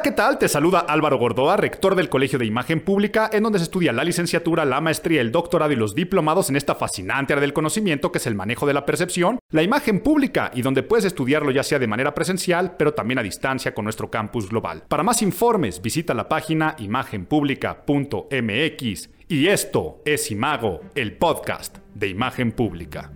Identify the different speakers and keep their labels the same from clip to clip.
Speaker 1: Hola, ¿qué tal? Te saluda Álvaro Gordoa, rector del Colegio de Imagen Pública, en donde se estudia la licenciatura, la maestría, el doctorado y los diplomados en esta fascinante área del conocimiento que es el manejo de la percepción, la imagen pública, y donde puedes estudiarlo ya sea de manera presencial, pero también a distancia con nuestro campus global. Para más informes, visita la página imagenpublica.mx. Y esto es Imago, el podcast de Imagen Pública.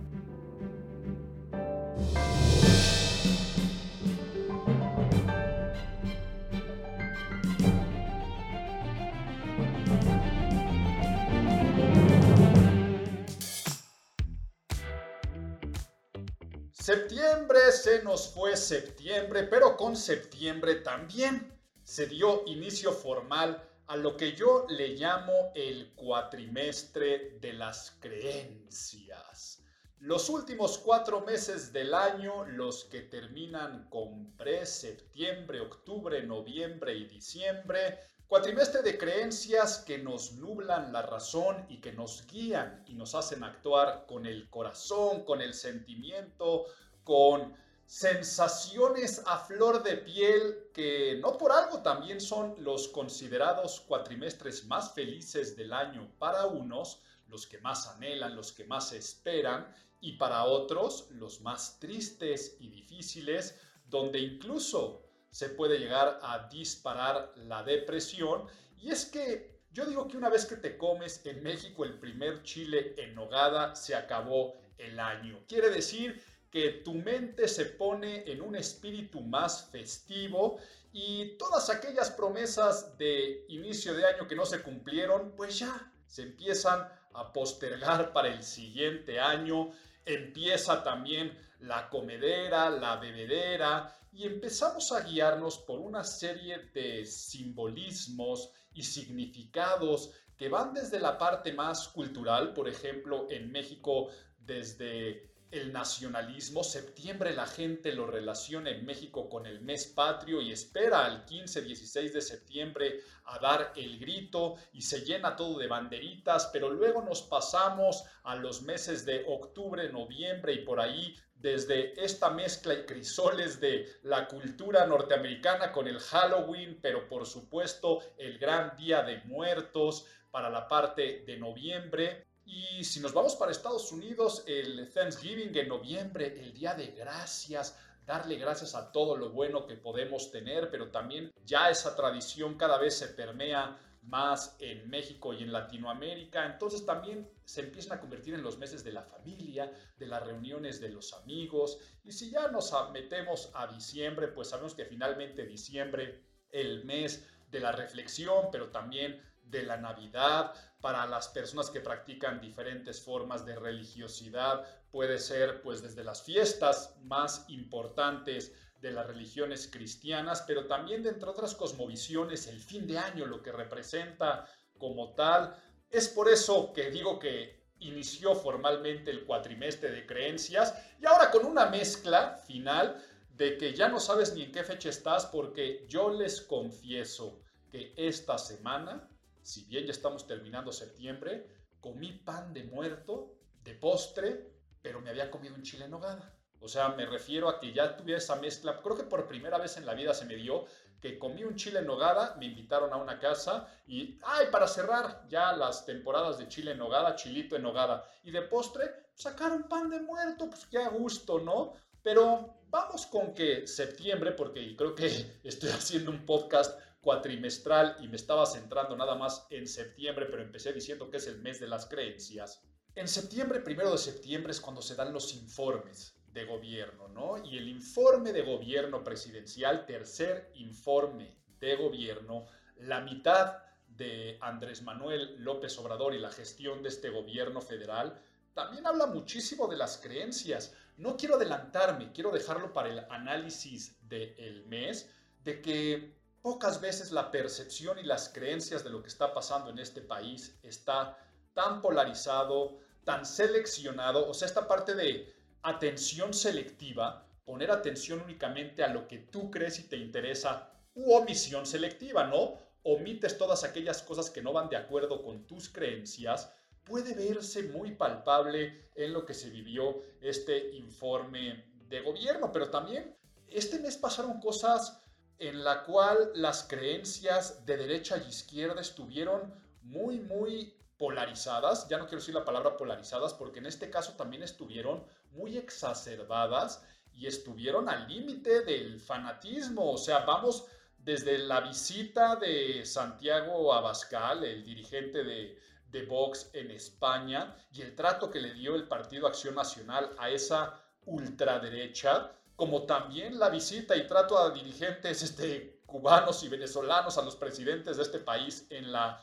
Speaker 1: Septiembre se nos fue septiembre, pero con septiembre también se dio inicio formal a lo que yo le llamo el cuatrimestre de las creencias. Los últimos cuatro meses del año, los que terminan con pre, septiembre, octubre, noviembre y diciembre, Cuatrimestre de creencias que nos nublan la razón y que nos guían y nos hacen actuar con el corazón, con el sentimiento, con sensaciones a flor de piel que no por algo también son los considerados cuatrimestres más felices del año para unos, los que más anhelan, los que más esperan, y para otros los más tristes y difíciles, donde incluso se puede llegar a disparar la depresión. Y es que yo digo que una vez que te comes en México el primer chile en nogada, se acabó el año. Quiere decir que tu mente se pone en un espíritu más festivo y todas aquellas promesas de inicio de año que no se cumplieron, pues ya se empiezan a postergar para el siguiente año. Empieza también la comedera, la bebedera y empezamos a guiarnos por una serie de simbolismos y significados que van desde la parte más cultural, por ejemplo, en México desde el nacionalismo. Septiembre la gente lo relaciona en México con el mes patrio y espera al 15-16 de septiembre a dar el grito y se llena todo de banderitas, pero luego nos pasamos a los meses de octubre, noviembre y por ahí desde esta mezcla y crisoles de la cultura norteamericana con el Halloween, pero por supuesto el gran día de muertos para la parte de noviembre. Y si nos vamos para Estados Unidos, el Thanksgiving en noviembre, el Día de Gracias, darle gracias a todo lo bueno que podemos tener, pero también ya esa tradición cada vez se permea más en México y en Latinoamérica, entonces también se empiezan a convertir en los meses de la familia, de las reuniones de los amigos, y si ya nos metemos a diciembre, pues sabemos que finalmente diciembre, el mes de la reflexión, pero también de la Navidad, para las personas que practican diferentes formas de religiosidad, puede ser pues desde las fiestas más importantes de las religiones cristianas, pero también de entre otras cosmovisiones, el fin de año, lo que representa como tal. Es por eso que digo que inició formalmente el cuatrimestre de creencias y ahora con una mezcla final de que ya no sabes ni en qué fecha estás porque yo les confieso que esta semana si bien ya estamos terminando septiembre, comí pan de muerto, de postre, pero me había comido un chile en nogada. O sea, me refiero a que ya tuviera esa mezcla. Creo que por primera vez en la vida se me dio que comí un chile en nogada, me invitaron a una casa y, ay, para cerrar ya las temporadas de chile en nogada, chilito en nogada. Y de postre, sacaron pan de muerto, pues qué a gusto, ¿no? Pero vamos con que septiembre, porque creo que estoy haciendo un podcast cuatrimestral y me estaba centrando nada más en septiembre, pero empecé diciendo que es el mes de las creencias. En septiembre, primero de septiembre, es cuando se dan los informes de gobierno, ¿no? Y el informe de gobierno presidencial, tercer informe de gobierno, la mitad de Andrés Manuel López Obrador y la gestión de este gobierno federal, también habla muchísimo de las creencias. No quiero adelantarme, quiero dejarlo para el análisis del mes, de que Pocas veces la percepción y las creencias de lo que está pasando en este país está tan polarizado, tan seleccionado, o sea, esta parte de atención selectiva, poner atención únicamente a lo que tú crees y te interesa, u omisión selectiva, ¿no? Omites todas aquellas cosas que no van de acuerdo con tus creencias, puede verse muy palpable en lo que se vivió este informe de gobierno, pero también este mes pasaron cosas en la cual las creencias de derecha y izquierda estuvieron muy, muy polarizadas. Ya no quiero decir la palabra polarizadas porque en este caso también estuvieron muy exacerbadas y estuvieron al límite del fanatismo. O sea, vamos desde la visita de Santiago Abascal, el dirigente de, de Vox en España, y el trato que le dio el Partido Acción Nacional a esa ultraderecha, como también la visita y trato a dirigentes este, cubanos y venezolanos, a los presidentes de este país en la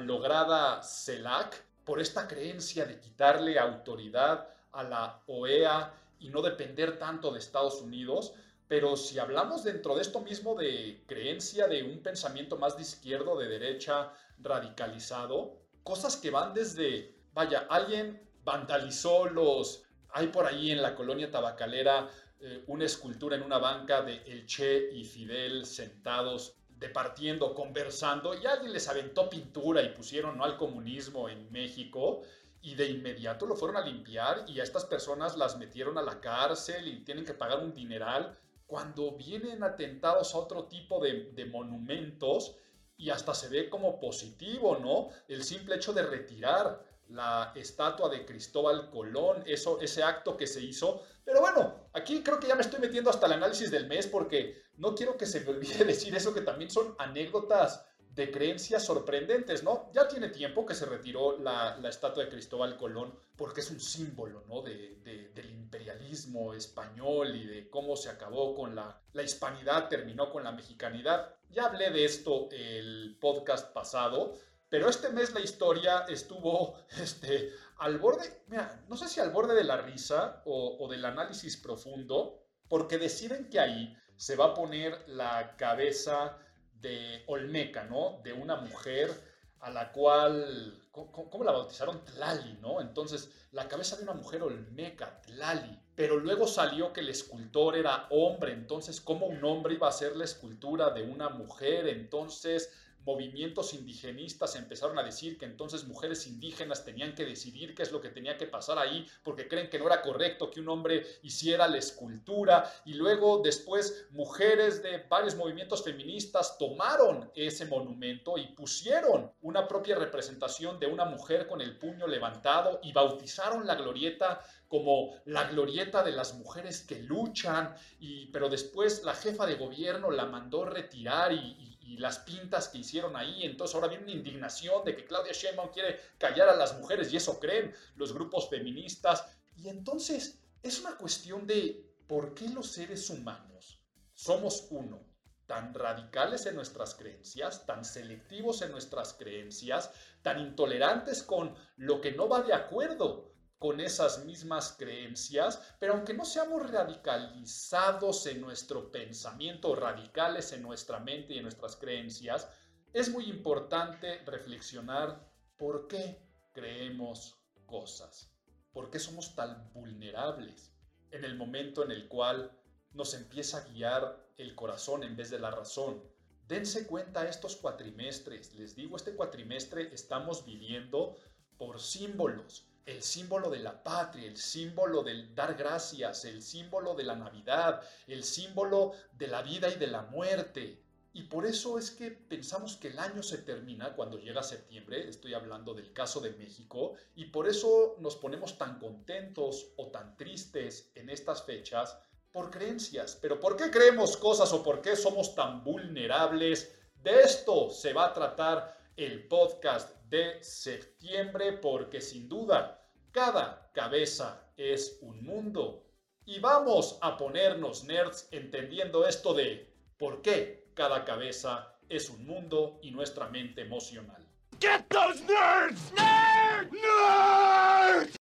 Speaker 1: lograda CELAC, por esta creencia de quitarle autoridad a la OEA y no depender tanto de Estados Unidos. Pero si hablamos dentro de esto mismo de creencia de un pensamiento más de izquierda o de derecha radicalizado, cosas que van desde, vaya, alguien vandalizó los, hay por ahí en la colonia tabacalera eh, una escultura en una banca de El Che y Fidel sentados departiendo, conversando, y alguien les aventó pintura y pusieron no al comunismo en México, y de inmediato lo fueron a limpiar y a estas personas las metieron a la cárcel y tienen que pagar un dineral, cuando vienen atentados a otro tipo de, monumentos y hasta se ve como positivo, ¿no? El simple hecho de retirar la estatua de Cristóbal Colón, eso, ese acto que se hizo. Pero bueno, aquí creo que ya me estoy metiendo hasta el análisis del mes porque no quiero que se me olvide decir eso, que también son anécdotas de creencias sorprendentes, ¿no? Ya tiene tiempo que se retiró la, estatua de Cristóbal Colón porque es un símbolo, ¿no? De, del imperialismo español y de cómo se acabó con la, la hispanidad, terminó con la mexicanidad. Ya hablé de esto el podcast pasado, pero este mes la historia estuvo este, al borde, no sé si al borde de la risa o, del análisis profundo, porque deciden que ahí se va a poner la cabeza de Olmeca, ¿no? De una mujer a la cual, ¿cómo, la bautizaron? Tlali, ¿no? Entonces, la cabeza de una mujer Olmeca, Tlali. Pero luego salió que el escultor era hombre, entonces, ¿cómo un hombre iba a hacer la escultura de una mujer? Entonces, movimientos indigenistas empezaron a decir que entonces mujeres indígenas tenían que decidir qué es lo que tenía que pasar ahí porque creen que no era correcto que un hombre hiciera la escultura y luego después mujeres de varios movimientos feministas tomaron ese monumento y pusieron una propia representación de una mujer con el puño levantado y bautizaron la glorieta como la glorieta de las mujeres que luchan y pero después la jefa de gobierno la mandó retirar y y las pintas que hicieron ahí. Entonces ahora viene una indignación de que Claudia Sheinbaum quiere callar a las mujeres y eso creen los grupos feministas. Y entonces es una cuestión de por qué los seres humanos somos uno, tan radicales en nuestras creencias, tan selectivos en nuestras creencias, tan intolerantes con lo que no va de acuerdo con esas mismas creencias, pero aunque no seamos radicalizados en nuestro pensamiento, radicales en nuestra mente y en nuestras creencias, es muy importante reflexionar por qué creemos cosas, por qué somos tan vulnerables en el momento en el cual nos empieza a guiar el corazón en vez de la razón. Dense cuenta estos cuatrimestres, les digo, este cuatrimestre estamos viviendo por símbolos, el símbolo de la patria, el símbolo del dar gracias, el símbolo de la Navidad, el símbolo de la vida y de la muerte. Y por eso es que pensamos que el año se termina cuando llega septiembre, estoy hablando del caso de México, y por eso nos ponemos tan contentos o tan tristes en estas fechas por creencias. Pero ¿por qué creemos cosas o por qué somos tan vulnerables? De esto se va a tratar el podcast de septiembre porque sin duda cada cabeza es un mundo. Y vamos a ponernos nerds entendiendo esto de por qué cada cabeza es un mundo y nuestra mente emocional. Get those nerds! Nerds!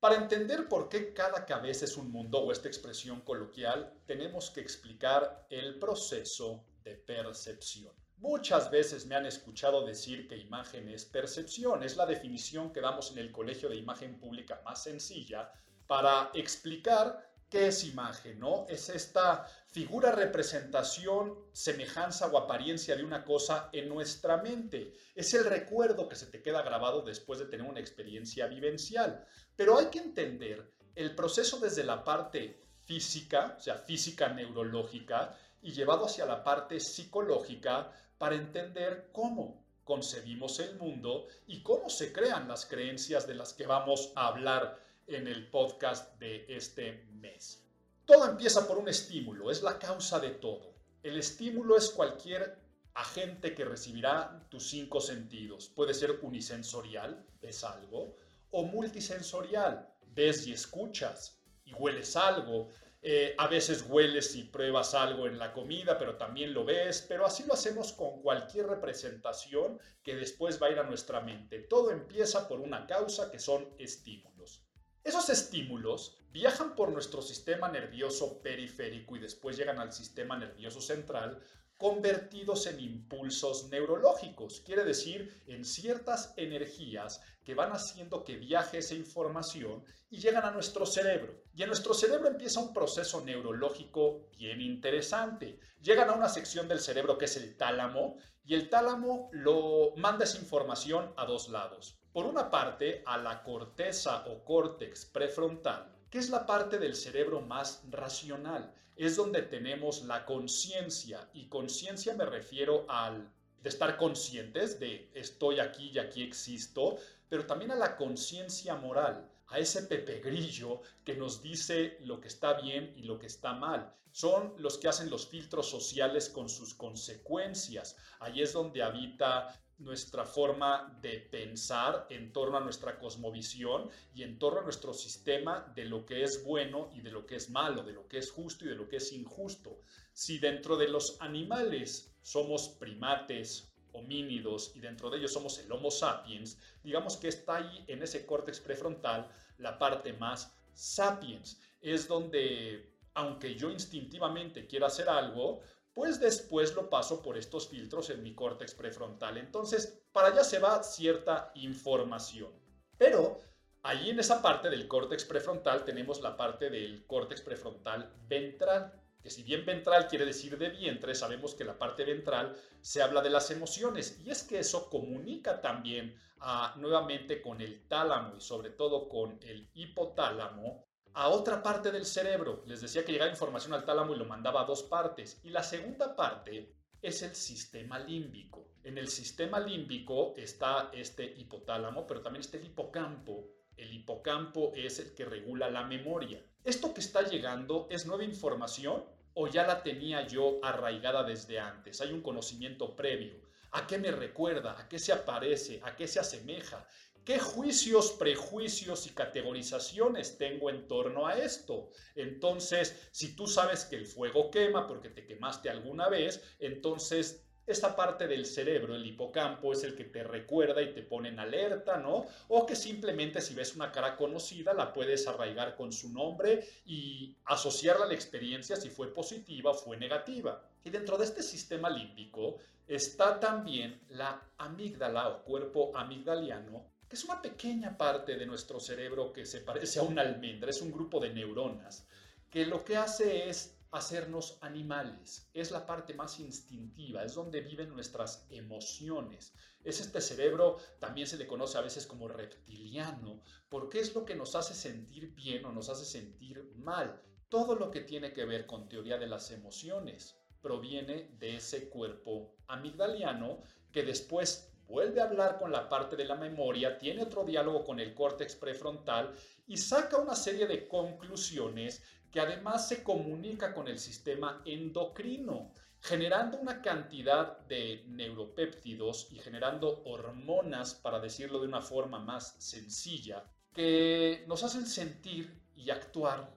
Speaker 1: Para entender por qué cada cabeza es un mundo o esta expresión coloquial, tenemos que explicar el proceso de percepción. Muchas veces me han escuchado decir que imagen es percepción. Es la definición que damos en el Colegio de Imagen Pública más sencilla para explicar qué es imagen, ¿no? Es esta figura, representación, semejanza o apariencia de una cosa en nuestra mente. Es el recuerdo que se te queda grabado después de tener una experiencia vivencial. Pero hay que entender el proceso desde la parte física, o sea, física neurológica, y llevado hacia la parte psicológica para entender cómo concebimos el mundo y cómo se crean las creencias de las que vamos a hablar en el podcast de este mes. Todo empieza por un estímulo, es la causa de todo. El estímulo es cualquier agente que recibirá tus cinco sentidos. Puede ser unisensorial, ves algo, o multisensorial, ves y escuchas y hueles algo. Eh, a veces hueles y pruebas algo en la comida, pero también lo ves, pero así lo hacemos con cualquier representación que después va a ir a nuestra mente. Todo empieza por una causa que son estímulos. Esos estímulos viajan por nuestro sistema nervioso periférico y después llegan al sistema nervioso central convertidos en impulsos neurológicos, quiere decir en ciertas energías que van haciendo que viaje esa información y llegan a nuestro cerebro. Y en nuestro cerebro empieza un proceso neurológico bien interesante. Llegan a una sección del cerebro que es el tálamo y el tálamo lo manda esa información a dos lados. Por una parte, a la corteza o córtex prefrontal, que es la parte del cerebro más racional. Es donde tenemos la conciencia y conciencia me refiero al de estar conscientes de estoy aquí y aquí existo, pero también a la conciencia moral, a ese pepe grillo que nos dice lo que está bien y lo que está mal. Son los que hacen los filtros sociales con sus consecuencias. Ahí es donde habita nuestra forma de pensar en torno a nuestra cosmovisión y en torno a nuestro sistema de lo que es bueno y de lo que es malo, de lo que es justo y de lo que es injusto. Si dentro de los animales somos primates, homínidos y dentro de ellos somos el Homo sapiens, digamos que está ahí en ese córtex prefrontal la parte más sapiens. Es donde, aunque yo instintivamente quiera hacer algo, pues después lo paso por estos filtros en mi córtex prefrontal. Entonces, para allá se va cierta información. Pero ahí en esa parte del córtex prefrontal tenemos la parte del córtex prefrontal ventral, que si bien ventral quiere decir de vientre, sabemos que la parte ventral se habla de las emociones y es que eso comunica también ah, nuevamente con el tálamo y sobre todo con el hipotálamo a otra parte del cerebro. Les decía que llegaba información al tálamo y lo mandaba a dos partes. Y la segunda parte es el sistema límbico. En el sistema límbico está este hipotálamo, pero también está el hipocampo. El hipocampo es el que regula la memoria. ¿Esto que está llegando es nueva información o ya la tenía yo arraigada desde antes? Hay un conocimiento previo. ¿A qué me recuerda? ¿A qué se aparece? ¿A qué se asemeja? ¿Qué juicios, prejuicios y categorizaciones tengo en torno a esto? Entonces, si tú sabes que el fuego quema porque te quemaste alguna vez, entonces esta parte del cerebro, el hipocampo, es el que te recuerda y te pone en alerta, ¿no? O que simplemente si ves una cara conocida la puedes arraigar con su nombre y asociarla a la experiencia si fue positiva o fue negativa. Y dentro de este sistema límbico está también la amígdala o cuerpo amigdaliano, que es una pequeña parte de nuestro cerebro que se parece a una almendra, es un grupo de neuronas, que lo que hace es hacernos animales. Es la parte más instintiva, es donde viven nuestras emociones. Es este cerebro, también se le conoce a veces como reptiliano, porque es lo que nos hace sentir bien o nos hace sentir mal. Todo lo que tiene que ver con teoría de las emociones proviene de ese cuerpo amigdaliano que después vuelve a hablar con la parte de la memoria, tiene otro diálogo con el córtex prefrontal y saca una serie de conclusiones que además se comunica con el sistema endocrino, generando una cantidad de neuropéptidos y generando hormonas, para decirlo de una forma más sencilla, que nos hacen sentir y actuar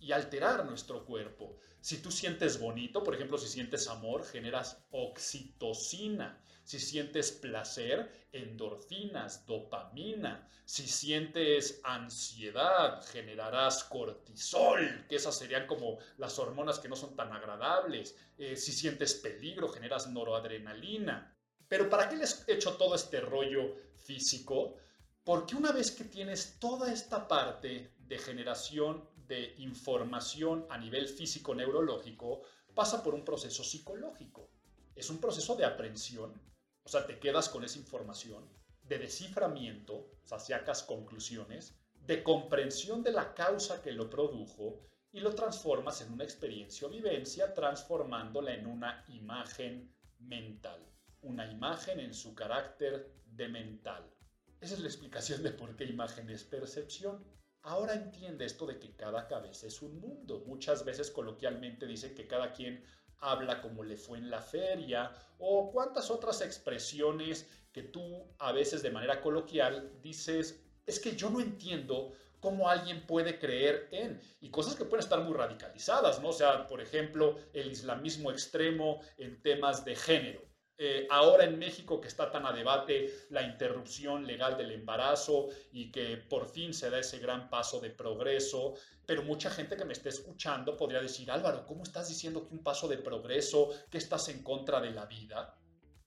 Speaker 1: y alterar nuestro cuerpo. Si tú sientes bonito, por ejemplo, si sientes amor, generas oxitocina. Si sientes placer, endorfinas, dopamina. Si sientes ansiedad, generarás cortisol, que esas serían como las hormonas que no son tan agradables. Eh, si sientes peligro, generas noradrenalina. Pero ¿para qué les he hecho todo este rollo físico? Porque una vez que tienes toda esta parte de generación de información a nivel físico-neurológico, pasa por un proceso psicológico. Es un proceso de aprensión o sea, te quedas con esa información de desciframiento, o sea, sacas conclusiones, de comprensión de la causa que lo produjo y lo transformas en una experiencia o vivencia transformándola en una imagen mental. Una imagen en su carácter de mental. Esa es la explicación de por qué imagen es percepción. Ahora entiende esto de que cada cabeza es un mundo. Muchas veces coloquialmente dicen que cada quien habla como le fue en la feria o cuántas otras expresiones que tú a veces de manera coloquial dices, es que yo no entiendo cómo alguien puede creer en, y cosas que pueden estar muy radicalizadas, ¿no? Sea, por ejemplo, el islamismo extremo en temas de género. Eh, ahora en México que está tan a debate la interrupción legal del embarazo y que por fin se da ese gran paso de progreso, pero mucha gente que me esté escuchando podría decir, Álvaro, ¿cómo estás diciendo que un paso de progreso, que estás en contra de la vida?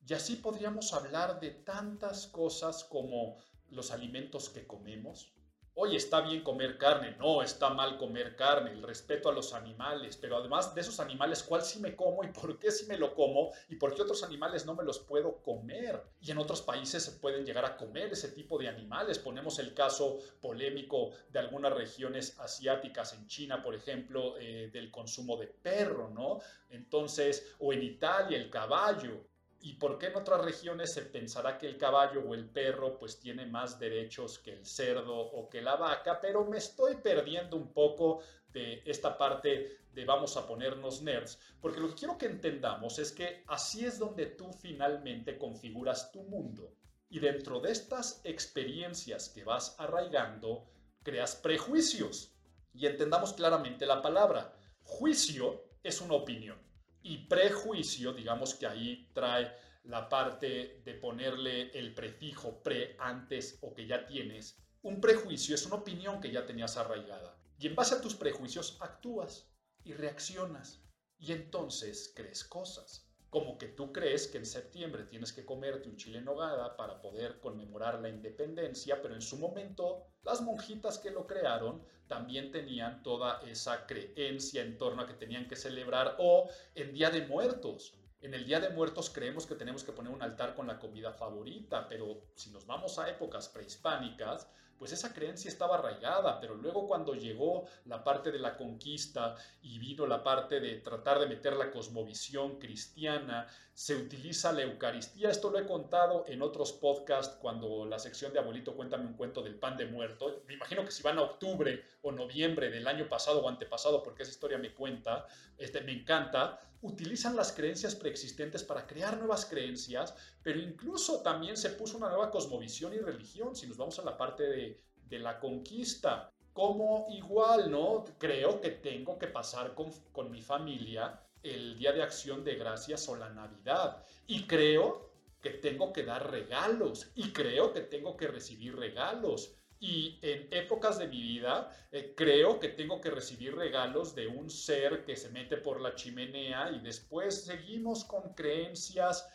Speaker 1: Y así podríamos hablar de tantas cosas como los alimentos que comemos, Oye, está bien comer carne, no, está mal comer carne, el respeto a los animales, pero además de esos animales, ¿cuál sí me como y por qué sí me lo como y por qué otros animales no me los puedo comer? Y en otros países se pueden llegar a comer ese tipo de animales. Ponemos el caso polémico de algunas regiones asiáticas, en China, por ejemplo, eh, del consumo de perro, ¿no? Entonces, o en Italia, el caballo. ¿Y por qué en otras regiones se pensará que el caballo o el perro pues tiene más derechos que el cerdo o que la vaca? Pero me estoy perdiendo un poco de esta parte de vamos a ponernos nerds, porque lo que quiero que entendamos es que así es donde tú finalmente configuras tu mundo. Y dentro de estas experiencias que vas arraigando, creas prejuicios. Y entendamos claramente la palabra. Juicio es una opinión. Y prejuicio, digamos que ahí trae la parte de ponerle el prefijo pre antes o que ya tienes. Un prejuicio es una opinión que ya tenías arraigada. Y en base a tus prejuicios actúas y reaccionas. Y entonces crees cosas como que tú crees que en septiembre tienes que comerte un chile en nogada para poder conmemorar la independencia, pero en su momento las monjitas que lo crearon también tenían toda esa creencia en torno a que tenían que celebrar o en Día de Muertos. En el Día de Muertos creemos que tenemos que poner un altar con la comida favorita, pero si nos vamos a épocas prehispánicas, pues esa creencia estaba arraigada, pero luego cuando llegó la parte de la conquista y vino la parte de tratar de meter la cosmovisión cristiana, se utiliza la Eucaristía. Esto lo he contado en otros podcasts cuando la sección de Abuelito Cuéntame un cuento del pan de muerto. Me imagino que si van a octubre o noviembre del año pasado o antepasado, porque esa historia me cuenta, este, me encanta, utilizan las creencias preexistentes para crear nuevas creencias, pero incluso también se puso una nueva cosmovisión y religión. Si nos vamos a la parte de de, la conquista. Como igual, ¿no? Creo que tengo que pasar con, con mi familia el Día de Acción de Gracias o la Navidad. Y creo que tengo que dar regalos. Y creo que tengo que recibir regalos. Y en épocas de mi vida eh, creo que tengo que recibir regalos de un ser que se mete por la chimenea y después seguimos con creencias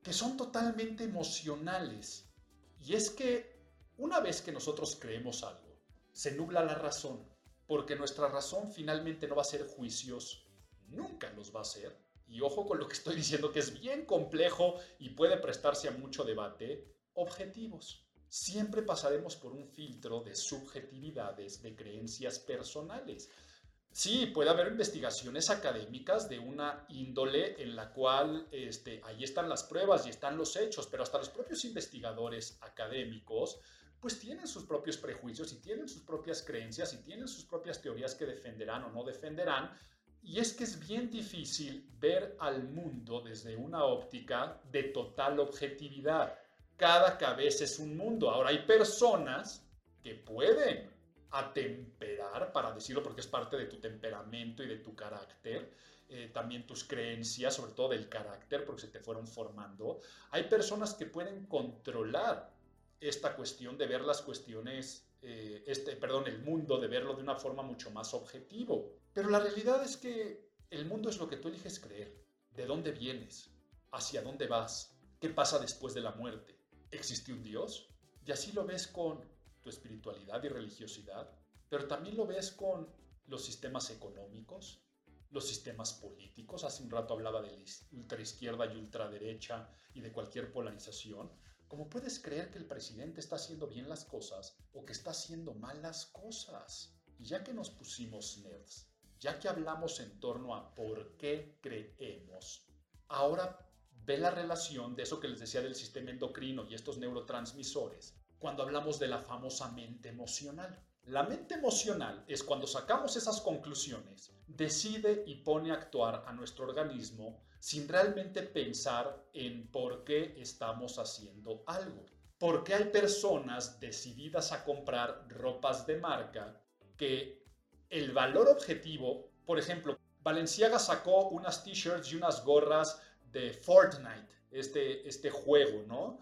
Speaker 1: que son totalmente emocionales. Y es que una vez que nosotros creemos algo, se nubla la razón, porque nuestra razón finalmente no va a ser juicios, nunca los va a ser. Y ojo con lo que estoy diciendo, que es bien complejo y puede prestarse a mucho debate, objetivos. Siempre pasaremos por un filtro de subjetividades, de creencias personales. Sí, puede haber investigaciones académicas de una índole en la cual este, ahí están las pruebas y están los hechos, pero hasta los propios investigadores académicos pues tienen sus propios prejuicios y tienen sus propias creencias y tienen sus propias teorías que defenderán o no defenderán. Y es que es bien difícil ver al mundo desde una óptica de total objetividad. Cada cabeza es un mundo. Ahora hay personas que pueden atemperar, para decirlo porque es parte de tu temperamento y de tu carácter, eh, también tus creencias, sobre todo del carácter, porque se te fueron formando. Hay personas que pueden controlar esta cuestión de ver las cuestiones, eh, este, perdón, el mundo, de verlo de una forma mucho más objetivo. Pero la realidad es que el mundo es lo que tú eliges creer, de dónde vienes, hacia dónde vas, qué pasa después de la muerte. ¿Existe un Dios? Y así lo ves con tu espiritualidad y religiosidad, pero también lo ves con los sistemas económicos, los sistemas políticos. Hace un rato hablaba de ultraizquierda y ultraderecha y de cualquier polarización. ¿Cómo puedes creer que el presidente está haciendo bien las cosas o que está haciendo mal las cosas? Y ya que nos pusimos nerds, ya que hablamos en torno a por qué creemos, ahora ve la relación de eso que les decía del sistema endocrino y estos neurotransmisores cuando hablamos de la famosa mente emocional. La mente emocional es cuando sacamos esas conclusiones, decide y pone a actuar a nuestro organismo sin realmente pensar en por qué estamos haciendo algo. Porque hay personas decididas a comprar ropas de marca que el valor objetivo, por ejemplo, Valenciaga sacó unas t-shirts y unas gorras de Fortnite, este, este juego, ¿no?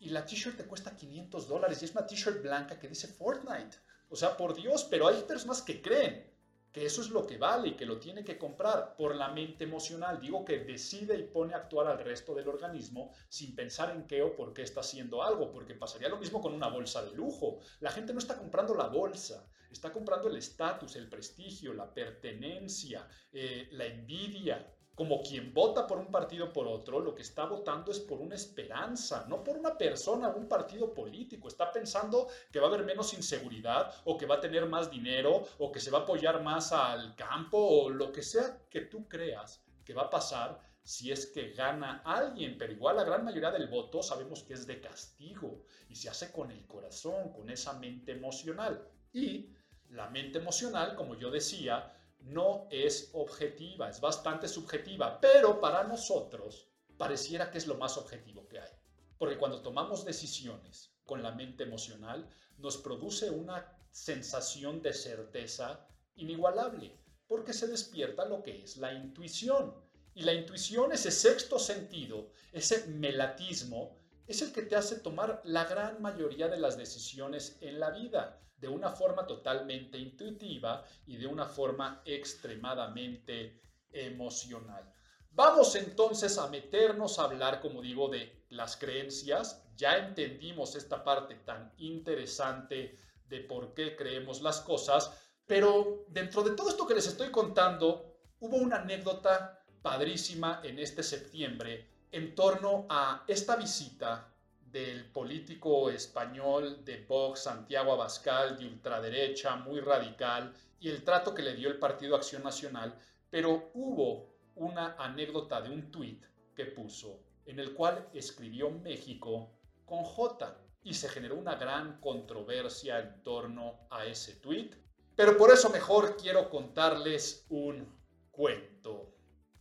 Speaker 1: Y la t-shirt te cuesta 500 dólares y es una t-shirt blanca que dice Fortnite. O sea, por Dios, pero hay personas que creen que eso es lo que vale y que lo tiene que comprar por la mente emocional. Digo que decide y pone a actuar al resto del organismo sin pensar en qué o por qué está haciendo algo, porque pasaría lo mismo con una bolsa de lujo. La gente no está comprando la bolsa, está comprando el estatus, el prestigio, la pertenencia, eh, la envidia, como quien vota por un partido por otro, lo que está votando es por una esperanza, no por una persona, un partido político. Está pensando que va a haber menos inseguridad o que va a tener más dinero o que se va a apoyar más al campo o lo que sea que tú creas que va a pasar si es que gana alguien, pero igual la gran mayoría del voto sabemos que es de castigo y se hace con el corazón, con esa mente emocional. Y la mente emocional, como yo decía, no es objetiva, es bastante subjetiva, pero para nosotros pareciera que es lo más objetivo que hay. Porque cuando tomamos decisiones con la mente emocional, nos produce una sensación de certeza inigualable, porque se despierta lo que es la intuición. Y la intuición, ese sexto sentido, ese melatismo, es el que te hace tomar la gran mayoría de las decisiones en la vida de una forma totalmente intuitiva y de una forma extremadamente emocional. Vamos entonces a meternos a hablar, como digo, de las creencias. Ya entendimos esta parte tan interesante de por qué creemos las cosas, pero dentro de todo esto que les estoy contando, hubo una anécdota padrísima en este septiembre en torno a esta visita del político español de Vox, Santiago Abascal, de ultraderecha, muy radical, y el trato que le dio el Partido Acción Nacional, pero hubo una anécdota de un tuit que puso, en el cual escribió México con J, y se generó una gran controversia en torno a ese tuit, pero por eso mejor quiero contarles un cuento.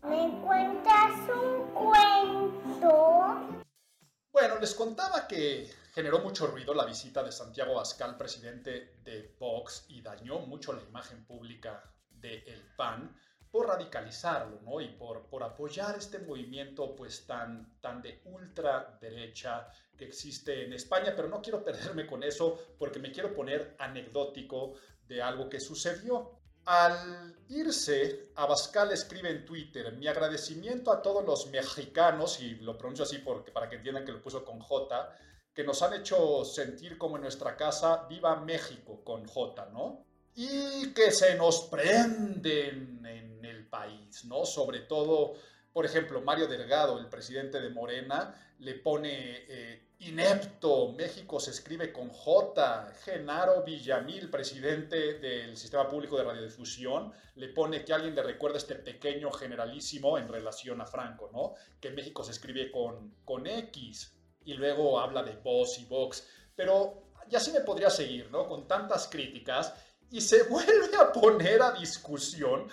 Speaker 2: ¿Me cuentas un cuento?
Speaker 1: Bueno, les contaba que generó mucho ruido la visita de Santiago Abascal, presidente de Vox, y dañó mucho la imagen pública del el PAN por radicalizarlo, ¿no? Y por, por apoyar este movimiento pues tan, tan de ultraderecha que existe en España, pero no quiero perderme con eso porque me quiero poner anecdótico de algo que sucedió. Al irse, Abascal escribe en Twitter, mi agradecimiento a todos los mexicanos, y lo pronuncio así porque, para que entiendan que lo puso con J, que nos han hecho sentir como en nuestra casa, viva México con J, ¿no? Y que se nos prenden en el país, ¿no? Sobre todo, por ejemplo, Mario Delgado, el presidente de Morena, le pone eh, inepto, México se escribe con J, Genaro Villamil, presidente del Sistema Público de Radiodifusión, le pone que alguien le recuerda este pequeño generalísimo en relación a Franco, ¿no? Que México se escribe con, con X, y luego habla de voz y Vox, pero ya sí me podría seguir, ¿no? Con tantas críticas, y se vuelve a poner a discusión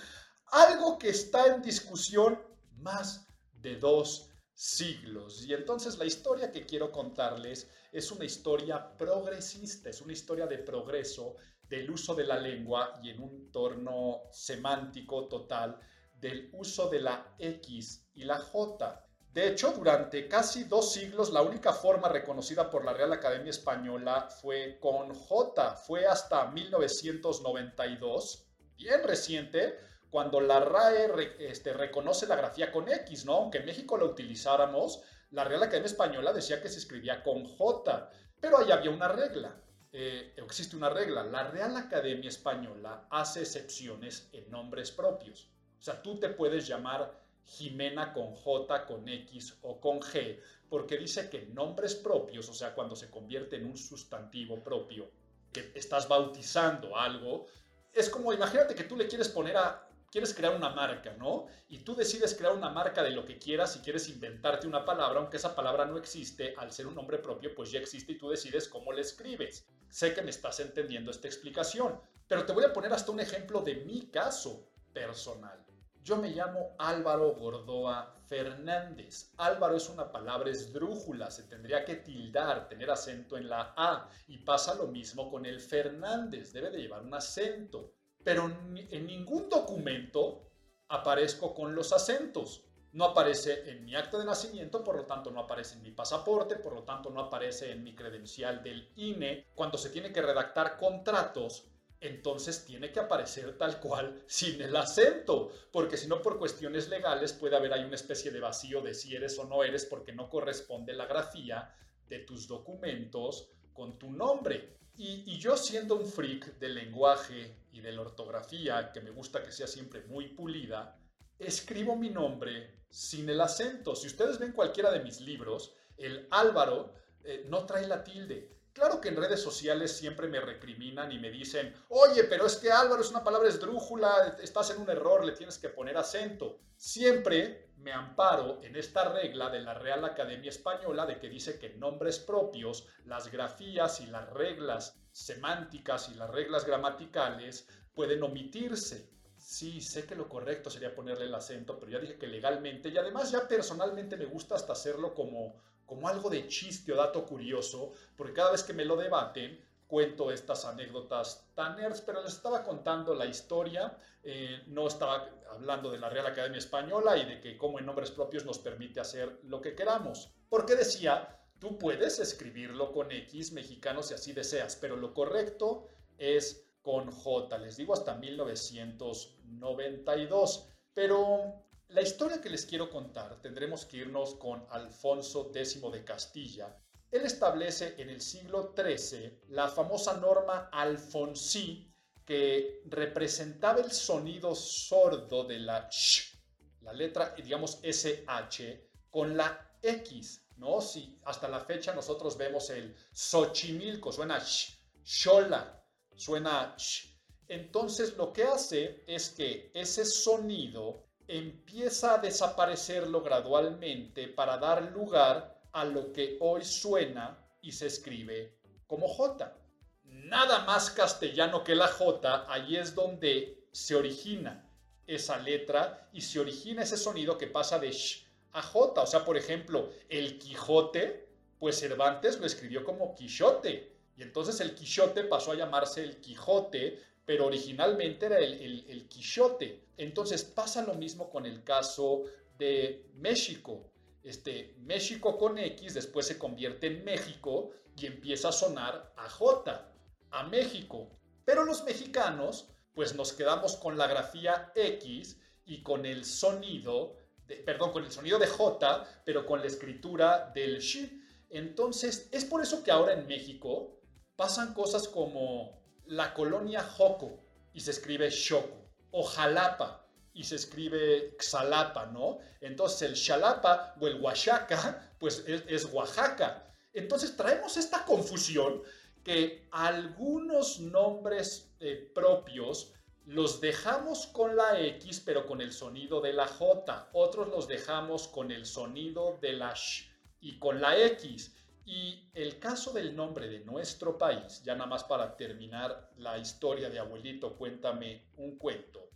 Speaker 1: algo que está en discusión más de dos siglos. Y entonces la historia que quiero contarles es una historia progresista, es una historia de progreso del uso de la lengua y en un torno semántico total del uso de la X y la J. De hecho, durante casi dos siglos la única forma reconocida por la Real Academia Española fue con J. Fue hasta 1992, bien reciente, cuando la RAE este, reconoce la grafía con X, ¿no? Aunque en México la utilizáramos, la Real Academia Española decía que se escribía con J, pero ahí había una regla. Eh, existe una regla. La Real Academia Española hace excepciones en nombres propios. O sea, tú te puedes llamar Jimena con J, con X o con G, porque dice que nombres propios, o sea, cuando se convierte en un sustantivo propio, que estás bautizando algo, es como, imagínate que tú le quieres poner a quieres crear una marca, ¿no? Y tú decides crear una marca de lo que quieras y quieres inventarte una palabra, aunque esa palabra no existe, al ser un nombre propio, pues ya existe y tú decides cómo le escribes. Sé que me estás entendiendo esta explicación, pero te voy a poner hasta un ejemplo de mi caso personal. Yo me llamo Álvaro Gordoa Fernández. Álvaro es una palabra esdrújula, se tendría que tildar, tener acento en la A. Y pasa lo mismo con el Fernández, debe de llevar un acento. Pero en ningún documento aparezco con los acentos. No aparece en mi acta de nacimiento, por lo tanto no aparece en mi pasaporte, por lo tanto no aparece en mi credencial del INE. Cuando se tiene que redactar contratos, entonces tiene que aparecer tal cual sin el acento, porque si no por cuestiones legales puede haber ahí una especie de vacío de si eres o no eres porque no corresponde la grafía de tus documentos con tu nombre. Y, yo siendo un freak del lenguaje y de la ortografía, que me gusta que sea siempre muy pulida, escribo mi nombre sin el acento. Si ustedes ven cualquiera de mis libros, el Álvaro eh, no trae la tilde Claro que en redes sociales siempre me recriminan y me dicen, oye, pero es que Álvaro es una palabra esdrújula, estás en un error, le tienes que poner acento. Siempre me amparo en esta regla de la Real Academia Española de que dice que nombres propios las grafías y las reglas semánticas y las reglas gramaticales pueden omitirse. Sí, sé que lo correcto sería ponerle el acento, pero ya dije que legalmente y además ya personalmente me gusta hasta hacerlo como como algo de chiste o dato curioso, porque cada vez que me lo debaten, cuento estas anécdotas tan nerds, pero les estaba contando la historia, eh, no estaba hablando de la Real Academia Española y de que como en nombres propios nos permite hacer lo que queramos. Porque decía, tú puedes escribirlo con X mexicanos si así deseas, pero lo correcto es con J, les digo hasta 1992. Pero la historia que les quiero contar tendremos que irnos con Alfonso X de Castilla. Él establece en el siglo XIII la famosa norma alfonsí que representaba el sonido sordo de la sh, la letra, digamos, SH, con la X, ¿no? Si hasta la fecha nosotros vemos el Xochimilco, suena sh, Xola, suena sh. Entonces lo que hace es que ese sonido empieza a desaparecerlo gradualmente para dar lugar a lo que hoy suena y se escribe como J. Nada más castellano que la J, ahí es donde se origina esa letra y se origina ese sonido que pasa de sh a J. O sea, por ejemplo, el Quijote, pues Cervantes lo escribió como Quijote. Y entonces el Quijote pasó a llamarse el Quijote pero originalmente era el, el, Quijote. Entonces pasa lo mismo con el caso de México. Este, México con X después se convierte en México y empieza a sonar a J, a México. Pero los mexicanos, pues nos quedamos con la grafía X y con el sonido, de, perdón, con el sonido de J, pero con la escritura del Sh. Entonces, es por eso que ahora en México pasan cosas como la colonia Joco y se escribe Xoco, o Jalapa y se escribe Xalapa, ¿no? Entonces el Xalapa o el Oaxaca, pues es, Oaxaca. Entonces traemos esta confusión que algunos nombres eh, propios los dejamos con la X, pero con el sonido de la J. Otros los dejamos con el sonido de la Sh y con la X. Y el caso del nombre de nuestro país, ya nada más para terminar la historia de abuelito, cuéntame un cuento.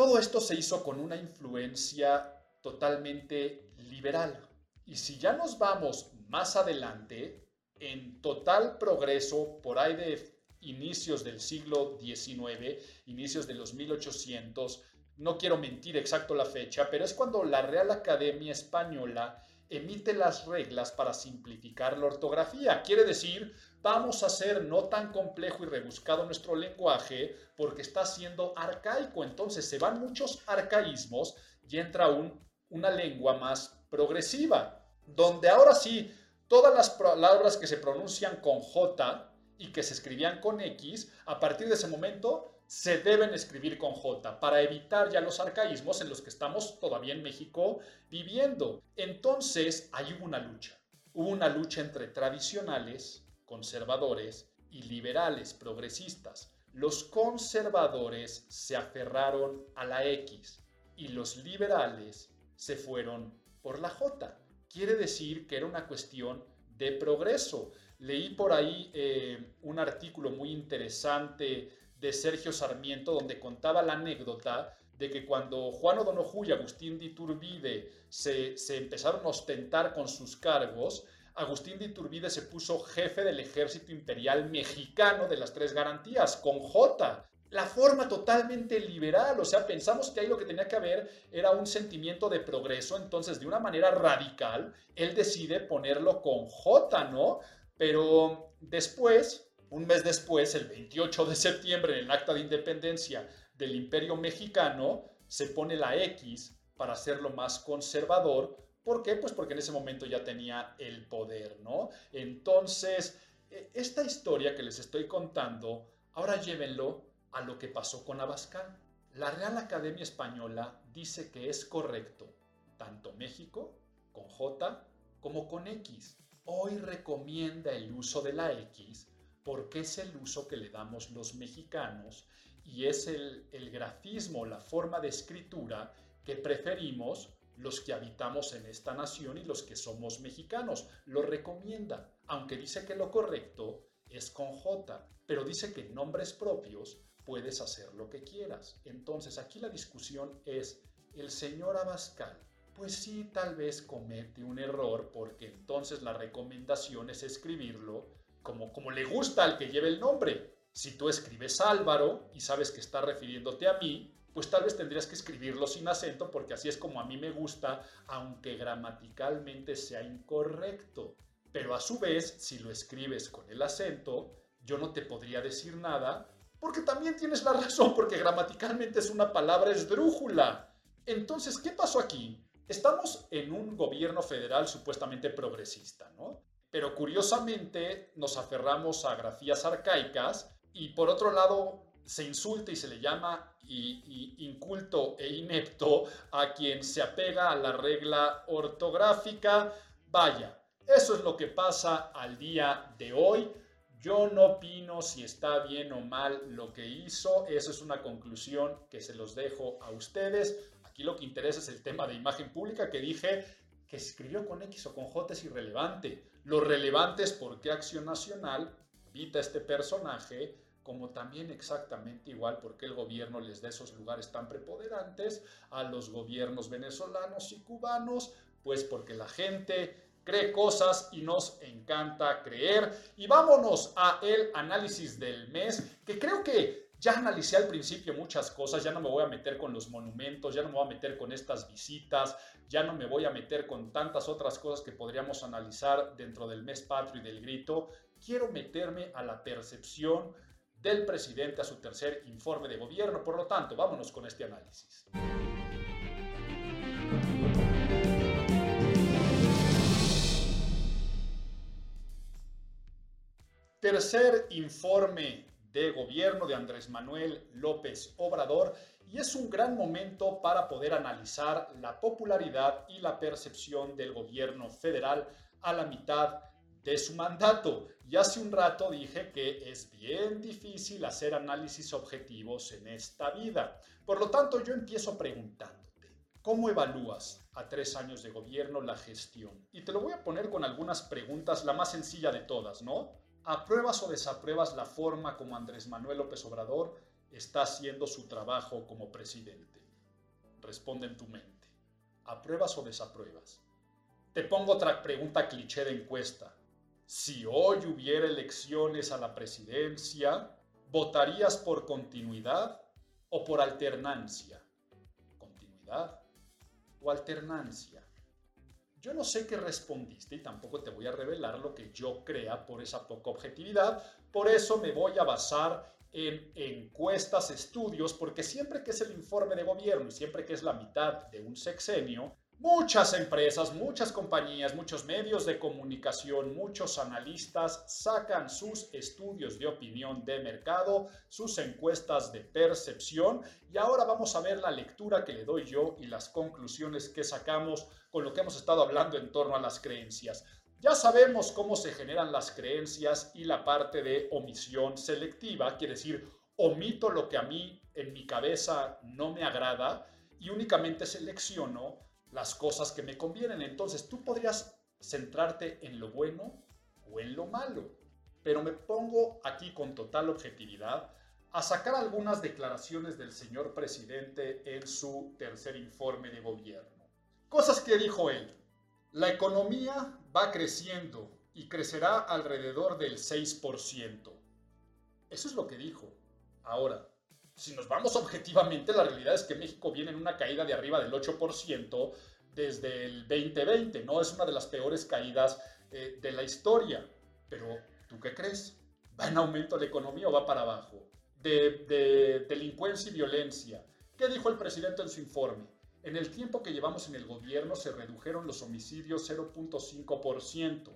Speaker 1: Todo esto se hizo con una influencia totalmente liberal. Y si ya nos vamos más adelante, en total progreso, por ahí de inicios del siglo XIX, inicios de los 1800, no quiero mentir exacto la fecha, pero es cuando la Real Academia Española emite las reglas para simplificar la ortografía. Quiere decir, vamos a hacer no tan complejo y rebuscado nuestro lenguaje porque está siendo arcaico. Entonces se van muchos arcaísmos y entra un, una lengua más progresiva, donde ahora sí, todas las palabras que se pronuncian con J y que se escribían con X, a partir de ese momento se deben escribir con J para evitar ya los arcaísmos en los que estamos todavía en México viviendo. Entonces, ahí hubo una lucha. Una lucha entre tradicionales, conservadores y liberales, progresistas. los conservadores se aferraron a la X y los liberales se fueron por la J. Quiere decir que era una cuestión de progreso. Leí por ahí eh, un artículo muy interesante de Sergio Sarmiento donde contaba la anécdota de que cuando Juan O'Donoghue y Agustín de Iturbide se, se empezaron a ostentar con sus cargos, Agustín de Iturbide se puso jefe del ejército imperial mexicano de las tres garantías, con J. La forma totalmente liberal, o sea, pensamos que ahí lo que tenía que haber era un sentimiento de progreso, entonces de una manera radical, él decide ponerlo con J, ¿no? Pero después, un mes después, el 28 de septiembre, en el acta de independencia del imperio mexicano, se pone la X para hacerlo más conservador, ¿Por qué? Pues porque en ese momento ya tenía el poder, ¿no? Entonces, e, esta historia que les estoy contando, ahora llévenlo a lo que pasó con Abascal. La Real Academia Española dice que es correcto tanto México con J como con X. Hoy recomienda el uso de la X porque es el uso que le damos los mexicanos y es el, grafismo, la forma de escritura que preferimos los que habitamos en esta nación y los que somos mexicanos. Lo recomienda, aunque dice que lo correcto es con J, pero dice que en nombres propios puedes hacer lo que quieras. Entonces aquí la discusión es, el señor Abascal, pues sí, tal vez comete un error porque entonces la recomendación es escribirlo como, le gusta al que lleve el nombre. Si tú escribes Álvaro y sabes que está refiriéndote a mí, pues tal vez tendrías que escribirlo sin acento porque así es como a mí me gusta, aunque gramaticalmente sea incorrecto. Pero a su vez, si lo escribes con el acento, yo no te podría decir nada porque también tienes la razón, porque gramaticalmente es una palabra esdrújula. Entonces, ¿qué pasó aquí? Estamos en un gobierno federal supuestamente progresista, ¿no? Pero curiosamente nos aferramos a grafías arcaicas y por otro lado se insulta y se le llama inculto e inepto a quien se apega a la regla ortográfica. Vaya, eso es lo que pasa al día de hoy. Yo no opino si está bien o mal lo que hizo, eso es una conclusión que se los dejo a ustedes. Aquí lo que interesa es el tema de imagen pública que dije que escribió con X o con J es irrelevante. Lo relevante es por qué Acción Nacional evita este personaje como también exactamente igual porque el gobierno les da esos lugares tan preponderantes a los gobiernos venezolanos y cubanos, pues porque la gente cree cosas y nos encanta creer. Y vámonos a el análisis del mes, que creo que ya analicé al principio muchas cosas, ya no me voy a meter con los monumentos, ya no me voy a meter con estas visitas, ya no me voy a meter con tantas otras cosas que podríamos analizar dentro del mes patrio y del grito. Quiero meterme a la percepción del presidente a su tercer informe de gobierno. Por lo tanto, vámonos con este análisis. Tercer informe de gobierno de Andrés Manuel López Obrador y es un gran momento para poder analizar la popularidad y la percepción del gobierno federal a la mitad de su mandato. Y hace un rato dije que es bien difícil hacer análisis objetivos en esta vida. Por lo tanto, yo empiezo preguntándote, ¿cómo evalúas a tres años de gobierno la gestión? Y te lo voy a poner con algunas preguntas, la más sencilla de todas, ¿no? ¿Apruebas o desapruebas la forma como Andrés Manuel López Obrador está haciendo su trabajo como presidente? Responde en tu mente. ¿Apruebas o desapruebas? Te pongo otra pregunta cliché de encuesta si hoy hubiera elecciones a la presidencia, ¿votarías por continuidad o por alternancia? ¿Continuidad o alternancia? Yo no sé qué respondiste y tampoco te voy a revelar lo que yo crea por esa poca objetividad, por eso me voy a basar en encuestas, estudios, porque siempre que es el informe de gobierno y siempre que es la mitad de un sexenio, Muchas empresas, muchas compañías, muchos medios de comunicación, muchos analistas sacan sus estudios de opinión de mercado, sus encuestas de percepción. Y ahora vamos a ver la lectura que le doy yo y las conclusiones que sacamos con lo que hemos estado hablando en torno a las creencias. Ya sabemos cómo se generan las creencias y la parte de omisión selectiva, quiere decir omito lo que a mí en mi cabeza no me agrada y únicamente selecciono las cosas que me convienen. Entonces tú podrías centrarte en lo bueno o en lo malo, pero me pongo aquí con total objetividad a sacar algunas declaraciones del señor presidente en su tercer informe de gobierno. Cosas que dijo él. La economía va creciendo y crecerá alrededor del 6%. Eso es lo que dijo. Ahora, si nos vamos objetivamente, la realidad es que México viene en una caída de arriba del 8% desde el 2020, ¿no? Es una de las peores caídas eh, de la historia. Pero, ¿tú qué crees? ¿Va en aumento la economía o va para abajo? De, de delincuencia y violencia. ¿Qué dijo el presidente en su informe? En el tiempo que llevamos en el gobierno se redujeron los homicidios 0.5%.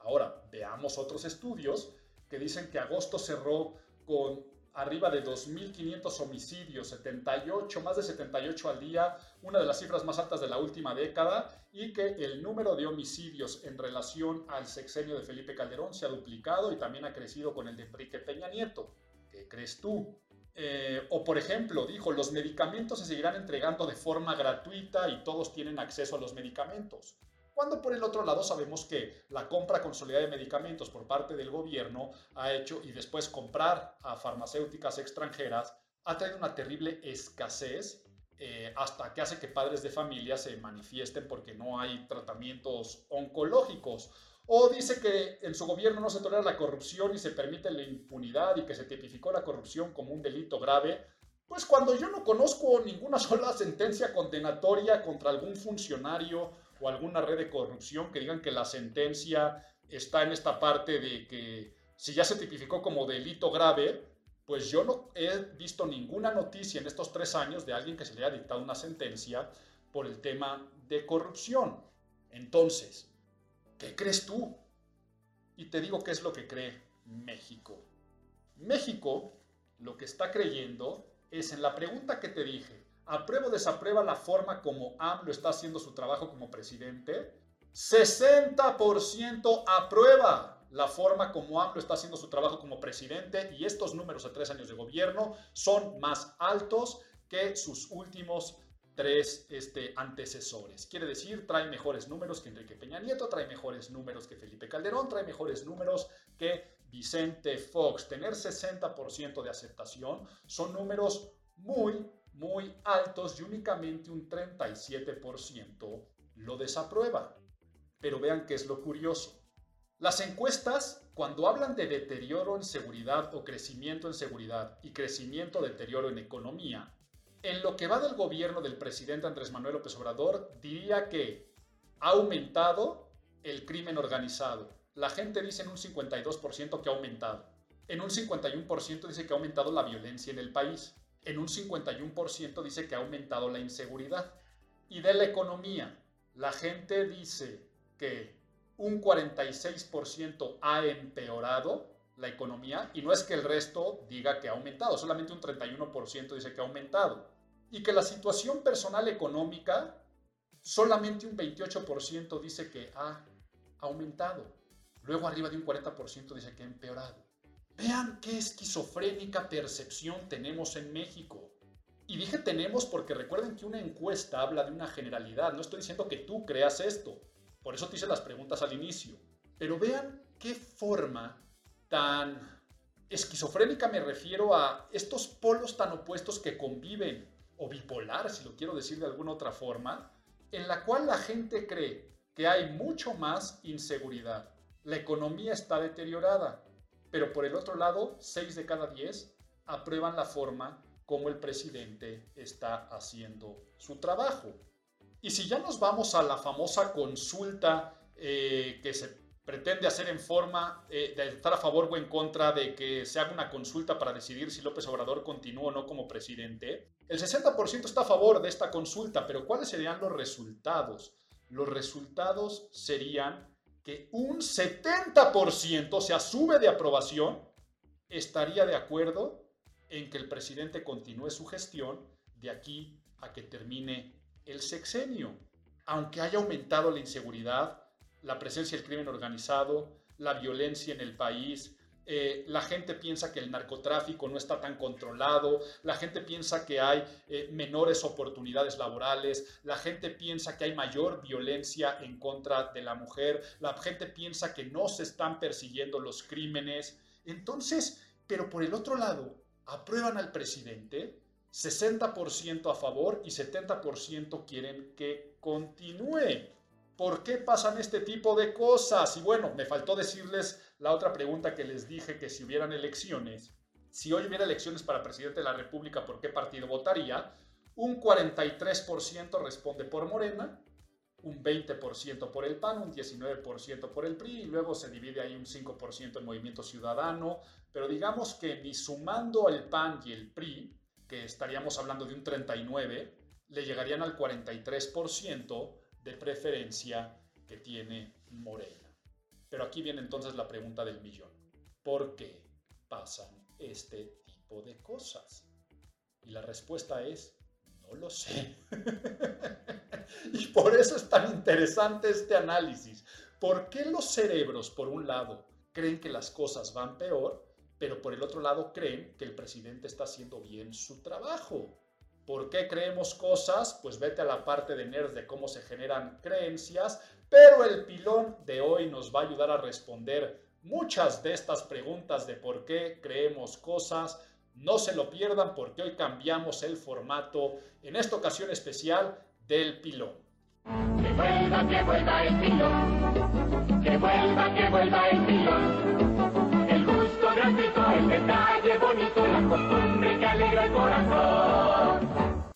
Speaker 1: Ahora, veamos otros estudios que dicen que agosto cerró con arriba de 2.500 homicidios, 78, más de 78 al día, una de las cifras más altas de la última década, y que el número de homicidios en relación al sexenio de Felipe Calderón se ha duplicado y también ha crecido con el de Enrique Peña Nieto. ¿Qué crees tú? Eh, o por ejemplo, dijo, los medicamentos se seguirán entregando de forma gratuita y todos tienen acceso a los medicamentos. Cuando por el otro lado sabemos que la compra consolidada de medicamentos por parte del gobierno ha hecho y después comprar a farmacéuticas extranjeras ha traído una terrible escasez eh, hasta que hace que padres de familia se manifiesten porque no hay tratamientos oncológicos. O dice que en su gobierno no se tolera la corrupción y se permite la impunidad y que se tipificó la corrupción como un delito grave. Pues cuando yo no conozco ninguna sola sentencia condenatoria contra algún funcionario o alguna red de corrupción que digan que la sentencia está en esta parte de que si ya se tipificó como delito grave, pues yo no he visto ninguna noticia en estos tres años de alguien que se le haya dictado una sentencia por el tema de corrupción. Entonces, ¿qué crees tú? Y te digo qué es lo que cree México. México lo que está creyendo es en la pregunta que te dije, aprueba o desaprueba la forma como AMLO está haciendo su trabajo como presidente. 60% aprueba la forma como AMLO está haciendo su trabajo como presidente y estos números de tres años de gobierno son más altos que sus últimos tres este, antecesores. Quiere decir, trae mejores números que Enrique Peña Nieto, trae mejores números que Felipe Calderón, trae mejores números que Vicente Fox. Tener 60% de aceptación son números muy, muy altos y únicamente un 37% lo desaprueba. Pero vean qué es lo curioso. Las encuestas, cuando hablan de deterioro en seguridad o crecimiento en seguridad y crecimiento deterioro en economía, en lo que va del gobierno del presidente Andrés Manuel López Obrador, diría que ha aumentado el crimen organizado. La gente dice en un 52% que ha aumentado. En un 51% dice que ha aumentado la violencia en el país en un 51% dice que ha aumentado la inseguridad. Y de la economía, la gente dice que un 46% ha empeorado la economía y no es que el resto diga que ha aumentado, solamente un 31% dice que ha aumentado. Y que la situación personal económica, solamente un 28% dice que ha aumentado. Luego arriba de un 40% dice que ha empeorado. Vean qué esquizofrénica percepción tenemos en México. Y dije tenemos porque recuerden que una encuesta habla de una generalidad. No estoy diciendo que tú creas esto. Por eso te hice las preguntas al inicio. Pero vean qué forma tan esquizofrénica me refiero a estos polos tan opuestos que conviven, o bipolar, si lo quiero decir de alguna otra forma, en la cual la gente cree que hay mucho más inseguridad. La economía está deteriorada, pero por el otro lado, 6 de cada 10 aprueban la forma como el presidente está haciendo su trabajo. Y si ya nos vamos a la famosa consulta eh, que se pretende hacer en forma eh, de estar a favor o en contra de que se haga una consulta para decidir si López Obrador continúa o no como presidente, el 60% está a favor de esta consulta, pero ¿cuáles serían los resultados? Los resultados serían que un 70%, se asume de aprobación, estaría de acuerdo en que el presidente continúe su gestión de aquí a que termine el sexenio. Aunque haya aumentado la inseguridad, la presencia del crimen organizado, la violencia en el país, eh, la gente piensa que el narcotráfico no está tan controlado, la gente piensa que hay eh, menores oportunidades laborales, la gente piensa que hay mayor violencia en contra de la mujer, la gente piensa que no se están persiguiendo los crímenes. Entonces, pero por el otro lado, aprueban al presidente, 60% a favor y 70% quieren que continúe. ¿Por qué pasan este tipo de cosas? Y bueno, me faltó decirles la otra pregunta que les dije, que si hubieran elecciones, si hoy hubiera elecciones para presidente de la República, ¿por qué partido votaría? Un 43% responde por Morena, un 20% por el PAN, un 19% por el PRI y luego se divide ahí un 5% en Movimiento Ciudadano, pero digamos que ni sumando el PAN y el PRI, que estaríamos hablando de un 39, le llegarían al 43% de preferencia que tiene Morena. Pero aquí viene entonces la pregunta del millón. ¿Por qué pasan este tipo de cosas? Y la respuesta es, no lo sé. y por eso es tan interesante este análisis. ¿Por qué los cerebros, por un lado, creen que las cosas van peor, pero por el otro lado creen que el presidente está haciendo bien su trabajo? ¿Por qué creemos cosas? Pues vete a la parte de nerds de cómo se generan creencias, pero el pilón de hoy nos va a ayudar a responder muchas de estas preguntas de por qué creemos cosas. No se lo pierdan porque hoy cambiamos el formato en esta ocasión especial del pilón. Que vuelva, que vuelva el pilón. Que vuelva, que vuelva el pilón. El detalle bonito, la costumbre que alegra el corazón.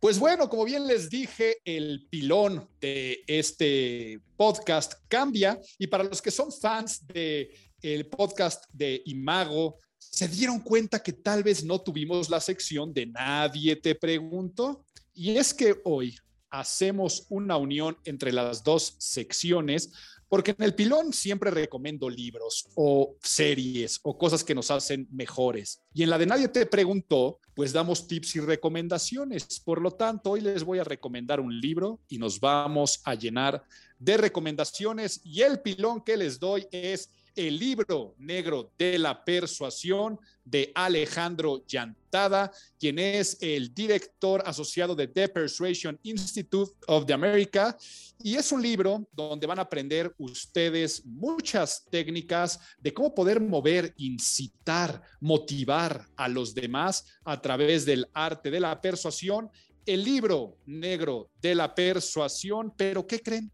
Speaker 1: Pues bueno, como bien les dije, el pilón de este podcast cambia y para los que son fans del el podcast de Imago, se dieron cuenta que tal vez no tuvimos la sección de Nadie te preguntó. Y es que hoy hacemos una unión entre las dos secciones porque en el pilón siempre recomiendo libros o series o cosas que nos hacen mejores. Y en la de Nadie te preguntó, pues damos tips y recomendaciones. Por lo tanto, hoy les voy a recomendar un libro y nos vamos a llenar de recomendaciones. Y el pilón que les doy es el libro negro de la persuasión de Alejandro Llantada, quien es el director asociado de The Persuasion Institute of the America. Y es un libro donde van a aprender ustedes muchas técnicas de cómo poder mover, incitar, motivar a los demás a través del arte de la persuasión. El libro negro de la persuasión, pero ¿qué creen?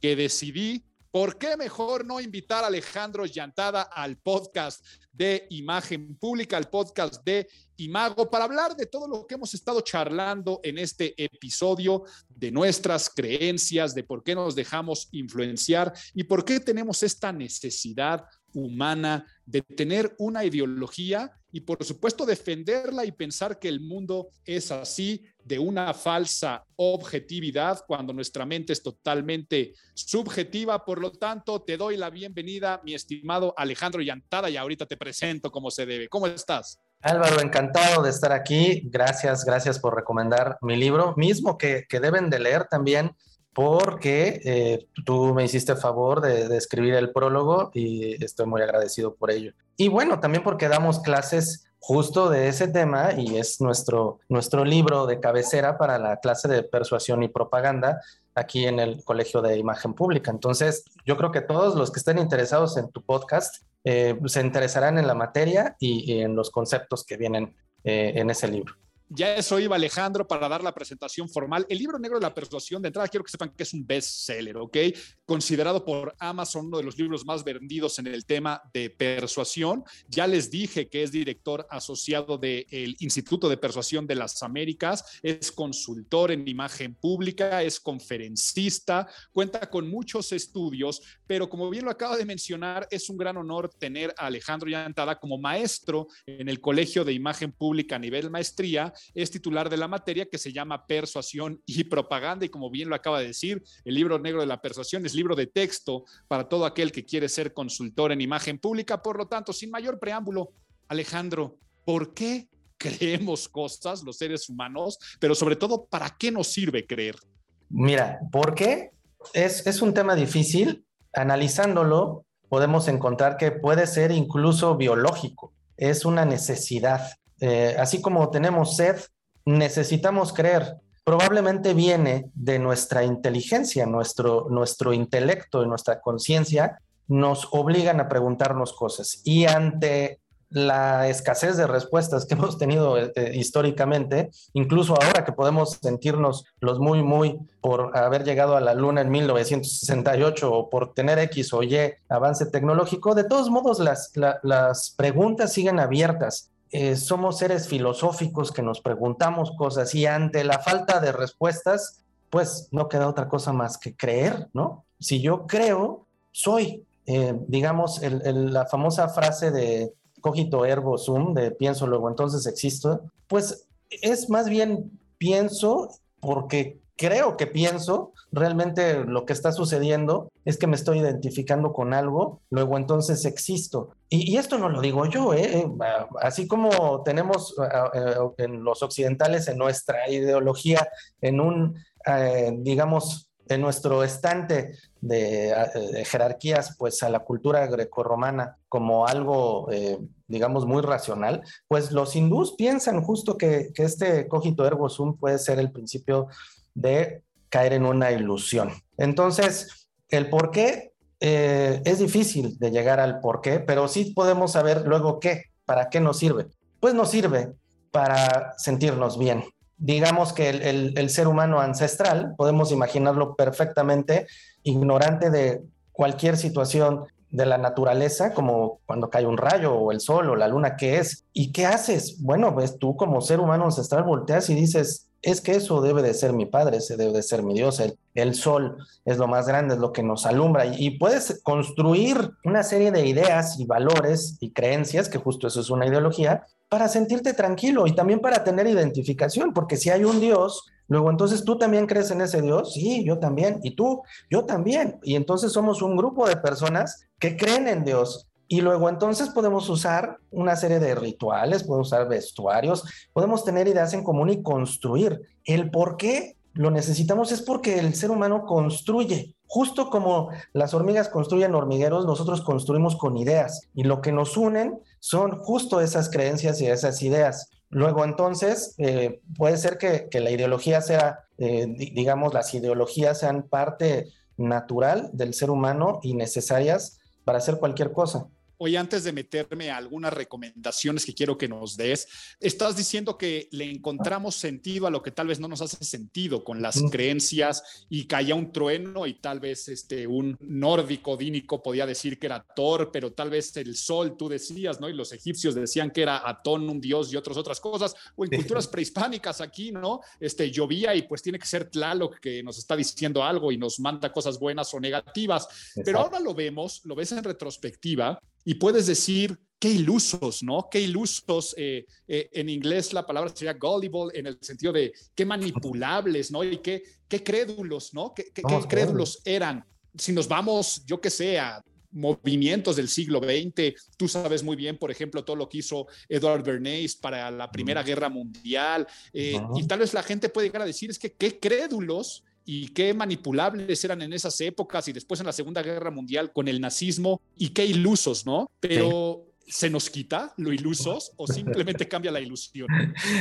Speaker 1: Que decidí ¿Por qué mejor no invitar a Alejandro Llantada al podcast de Imagen Pública, al podcast de Imago, para hablar de todo lo que hemos estado charlando en este episodio, de nuestras creencias, de por qué nos dejamos influenciar y por qué tenemos esta necesidad humana de tener una ideología y por supuesto defenderla y pensar que el mundo es así de una falsa objetividad cuando nuestra mente es totalmente subjetiva. Por lo tanto, te doy la bienvenida, mi estimado Alejandro Llantada, y ahorita te presento como se debe. ¿Cómo estás?
Speaker 3: Álvaro, encantado de estar aquí. Gracias, gracias por recomendar mi libro, mismo que, que deben de leer también porque eh, tú me hiciste favor de, escribir el prólogo y estoy muy agradecido por ello. Y bueno, también porque damos clases justo de ese tema y es nuestro, nuestro libro de cabecera para la clase de persuasión y propaganda aquí en el Colegio de Imagen Pública. Entonces, yo creo que todos los que estén interesados en tu podcast eh, se interesarán en la materia y, en los conceptos que vienen eh, en ese libro.
Speaker 1: Ya eso iba Alejandro para dar la presentación formal. El libro negro de la persuasión, de entrada quiero que sepan que es un bestseller, ¿ok? Considerado por Amazon uno de los libros más vendidos en el tema de persuasión. Ya les dije que es director asociado del Instituto de Persuasión de las Américas, es consultor en imagen pública, es conferencista, cuenta con muchos estudios, pero como bien lo acaba de mencionar, es un gran honor tener a Alejandro Yantada como maestro en el Colegio de Imagen Pública a nivel maestría es titular de la materia que se llama Persuasión y Propaganda y como bien lo acaba de decir, el libro negro de la persuasión es libro de texto para todo aquel que quiere ser consultor en imagen pública. Por lo tanto, sin mayor preámbulo, Alejandro, ¿por qué creemos cosas los seres humanos? Pero sobre todo, ¿para qué nos sirve creer?
Speaker 3: Mira, ¿por qué? Es, es un tema difícil. Analizándolo, podemos encontrar que puede ser incluso biológico, es una necesidad. Eh, así como tenemos sed, necesitamos creer. Probablemente viene de nuestra inteligencia, nuestro, nuestro intelecto y nuestra conciencia nos obligan a preguntarnos cosas. Y ante la escasez de respuestas que hemos tenido eh, eh, históricamente, incluso ahora que podemos sentirnos los muy, muy por haber llegado a la Luna en 1968 o por tener X o Y avance tecnológico, de todos modos las, las preguntas siguen abiertas. Eh, somos seres filosóficos que nos preguntamos cosas y ante la falta de respuestas, pues no queda otra cosa más que creer, ¿no? Si yo creo, soy. digamos, la famosa frase de cogito ergo sum, de pienso luego entonces existo, pues es más bien pienso porque creo que pienso, realmente lo que está sucediendo es que me estoy identificando con algo, luego entonces existo. Y, esto no lo digo yo, ¿eh? así como tenemos eh, en los occidentales en nuestra ideología, en un, eh, digamos, en nuestro estante de, jerarquías, pues a la cultura grecorromana como algo, eh, digamos, muy racional, pues los hindús piensan justo que, este cogito ergo sum puede ser el principio de caer en una ilusión. Entonces, el por qué eh, es difícil de llegar al por qué, pero sí podemos saber luego qué, para qué nos sirve. Pues nos sirve para sentirnos bien, digamos que el, ser humano ancestral, podemos imaginarlo perfectamente, ignorante de cualquier situación de la naturaleza, como cuando cae un rayo o el sol o la luna, ¿qué es? ¿Y qué haces? Bueno, pues tú como ser humano ancestral volteas y dices, es que eso debe de ser mi padre, ese debe de ser mi Dios, el, sol es lo más grande, es lo que nos alumbra y, y, puedes construir una serie de ideas y valores y creencias, que justo eso es una ideología, para sentirte tranquilo y también para tener identificación, porque si hay un Dios, luego entonces tú también crees en ese Dios, sí, yo también, y tú, yo también, y entonces somos un grupo de personas que creen en Dios. Y luego entonces podemos usar una serie de rituales, podemos usar vestuarios, podemos tener ideas en común y construir. El por qué lo necesitamos es porque el ser humano construye. Justo como las hormigas construyen hormigueros, nosotros construimos con ideas y lo que nos unen son justo esas creencias y esas ideas. Luego entonces eh, puede ser que, la ideología sea, eh, digamos, las ideologías sean parte natural del ser humano y necesarias para hacer cualquier cosa.
Speaker 1: Oye, antes de meterme a algunas recomendaciones que quiero que nos des, estás diciendo que le encontramos sentido a lo que tal vez no nos hace sentido con las creencias y caía un trueno y tal vez este, un nórdico dínico podía decir que era Thor, pero tal vez el sol, tú decías, ¿no? Y los egipcios decían que era Atón, un dios y otras otras cosas, o en culturas prehispánicas aquí, ¿no? Este, llovía y pues tiene que ser Tlaloc que nos está diciendo algo y nos manda cosas buenas o negativas, pero ahora lo vemos, lo ves en retrospectiva y puedes decir, qué ilusos, ¿no? Qué ilusos. Eh, eh, en inglés la palabra sería gullible en el sentido de qué manipulables, ¿no? Y qué, qué crédulos, ¿no? ¿Qué, qué, crédulos eran? Si nos vamos, yo que sé, a movimientos del siglo XX. Tú sabes muy bien, por ejemplo, todo lo que hizo Edward Bernays para la Primera Guerra Mundial. Eh, y tal vez la gente puede llegar a decir, es que qué crédulos y qué manipulables eran en esas épocas y después en la Segunda Guerra Mundial con el nazismo y qué ilusos, ¿no? Pero ¿se nos quita lo ilusos o simplemente cambia la ilusión?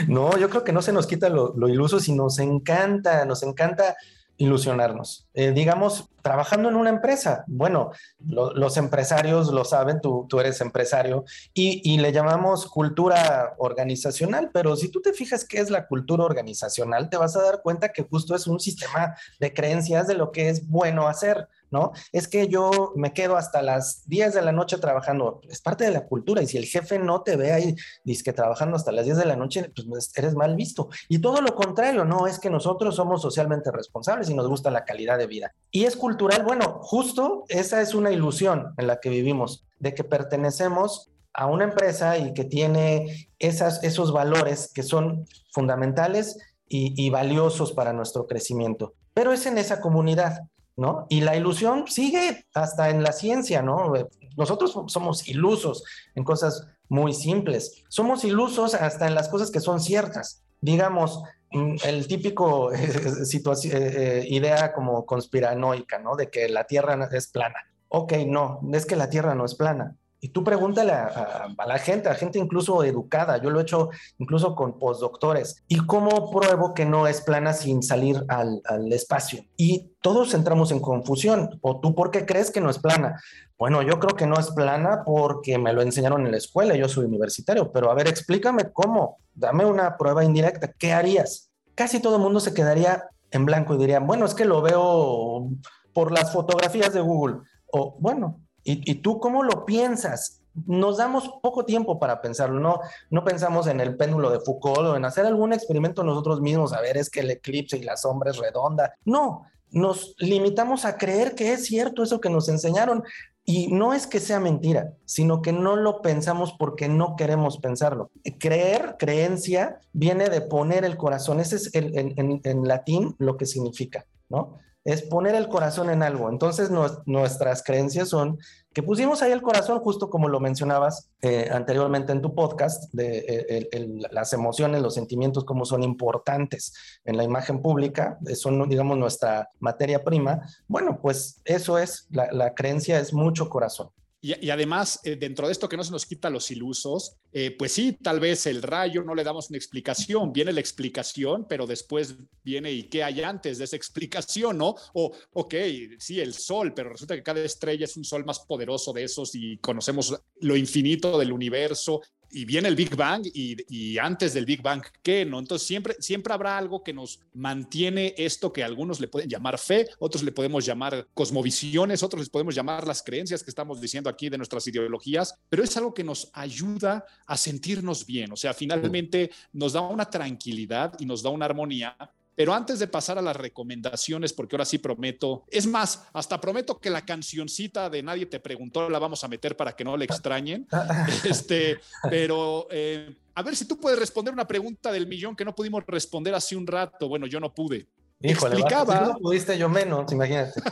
Speaker 3: No, yo creo que no se nos quita lo, lo iluso, sino nos encanta, nos encanta ilusionarnos. Eh, digamos, trabajando en una empresa. Bueno, los empresarios lo saben, tú, tú eres empresario y, y, le llamamos cultura organizacional, pero si tú te fijas qué es la cultura organizacional, te vas a dar cuenta que justo es un sistema de creencias de lo que es bueno hacer. ¿No? Es que yo me quedo hasta las 10 de la noche trabajando, es parte de la cultura, y si el jefe no te ve ahí, dice que trabajando hasta las 10 de la noche, pues eres mal visto. Y todo lo contrario, no, es que nosotros somos socialmente responsables y nos gusta la calidad de vida. Y es cultural, bueno, justo esa es una ilusión en la que vivimos, de que pertenecemos a una empresa y que tiene esas, esos valores que son fundamentales y, y valiosos para nuestro crecimiento. Pero es en esa comunidad. ¿No? Y la ilusión sigue hasta en la ciencia, ¿no? Nosotros somos ilusos en cosas muy simples. Somos ilusos hasta en las cosas que son ciertas. Digamos, mm, el típico eh, eh, idea como conspiranoica, ¿no? De que la Tierra es plana. ok, no, es que la Tierra no es plana. Y tú pregúntale a, la gente, a gente incluso educada, yo lo he hecho incluso con postdoctores, ¿y cómo pruebo que no es plana sin salir al, al espacio? Y todos entramos en confusión, ¿o tú por qué crees que no es plana? Bueno, yo creo que no es plana porque me lo enseñaron en la escuela, yo soy universitario, pero a ver, explícame cómo, dame una prueba indirecta, ¿qué harías? Casi todo el mundo se quedaría en blanco y diría, bueno, es que lo veo por las fotografías de Google, o bueno, ¿Y, tú cómo lo piensas? Nos damos poco tiempo para pensarlo, no, no pensamos en el péndulo de Foucault o en hacer algún experimento nosotros mismos, a ver, es que el eclipse y la sombra es redonda. No, nos limitamos a creer que es cierto eso que nos enseñaron. Y no es que sea mentira, sino que no lo pensamos porque no queremos pensarlo. Creer, creencia, viene de poner el corazón. Ese es en, en latín lo que significa, ¿no? Es poner el corazón en algo. Entonces nuestras creencias son que pusimos ahí el corazón, justo como lo mencionabas eh, anteriormente en tu podcast, de eh, las emociones, los sentimientos, como son importantes en la imagen pública, son, digamos, nuestra materia prima. Bueno, pues eso es, la creencia es mucho corazón.
Speaker 1: Y, además, eh, dentro de esto que no se nos quita los ilusos, eh, pues sí, tal vez el rayo no le damos una explicación, viene la explicación, pero después viene y qué hay antes de esa explicación, ¿no? O, ok, sí, el sol, pero resulta que cada estrella es un sol más poderoso de esos y conocemos lo infinito del universo y viene el Big Bang y, antes del Big Bang, ¿qué? ¿No? Entonces siempre, siempre habrá algo que nos mantiene esto que algunos le pueden llamar fe, otros le podemos llamar cosmovisiones, otros les podemos llamar las creencias que estamos diciendo aquí de nuestras ideologías, pero es algo que nos ayuda a sentirnos bien, o sea, finalmente nos da una tranquilidad y nos da una armonía pero antes de pasar a las recomendaciones, porque ahora sí prometo, es más, hasta prometo que la cancioncita de Nadie te preguntó la vamos a meter para que no le extrañen. este, pero eh, a ver si tú puedes responder una pregunta del millón que no pudimos responder hace un rato. Bueno, yo no pude.
Speaker 3: Híjole, Explicaba. Si no pudiste yo menos, imagínate.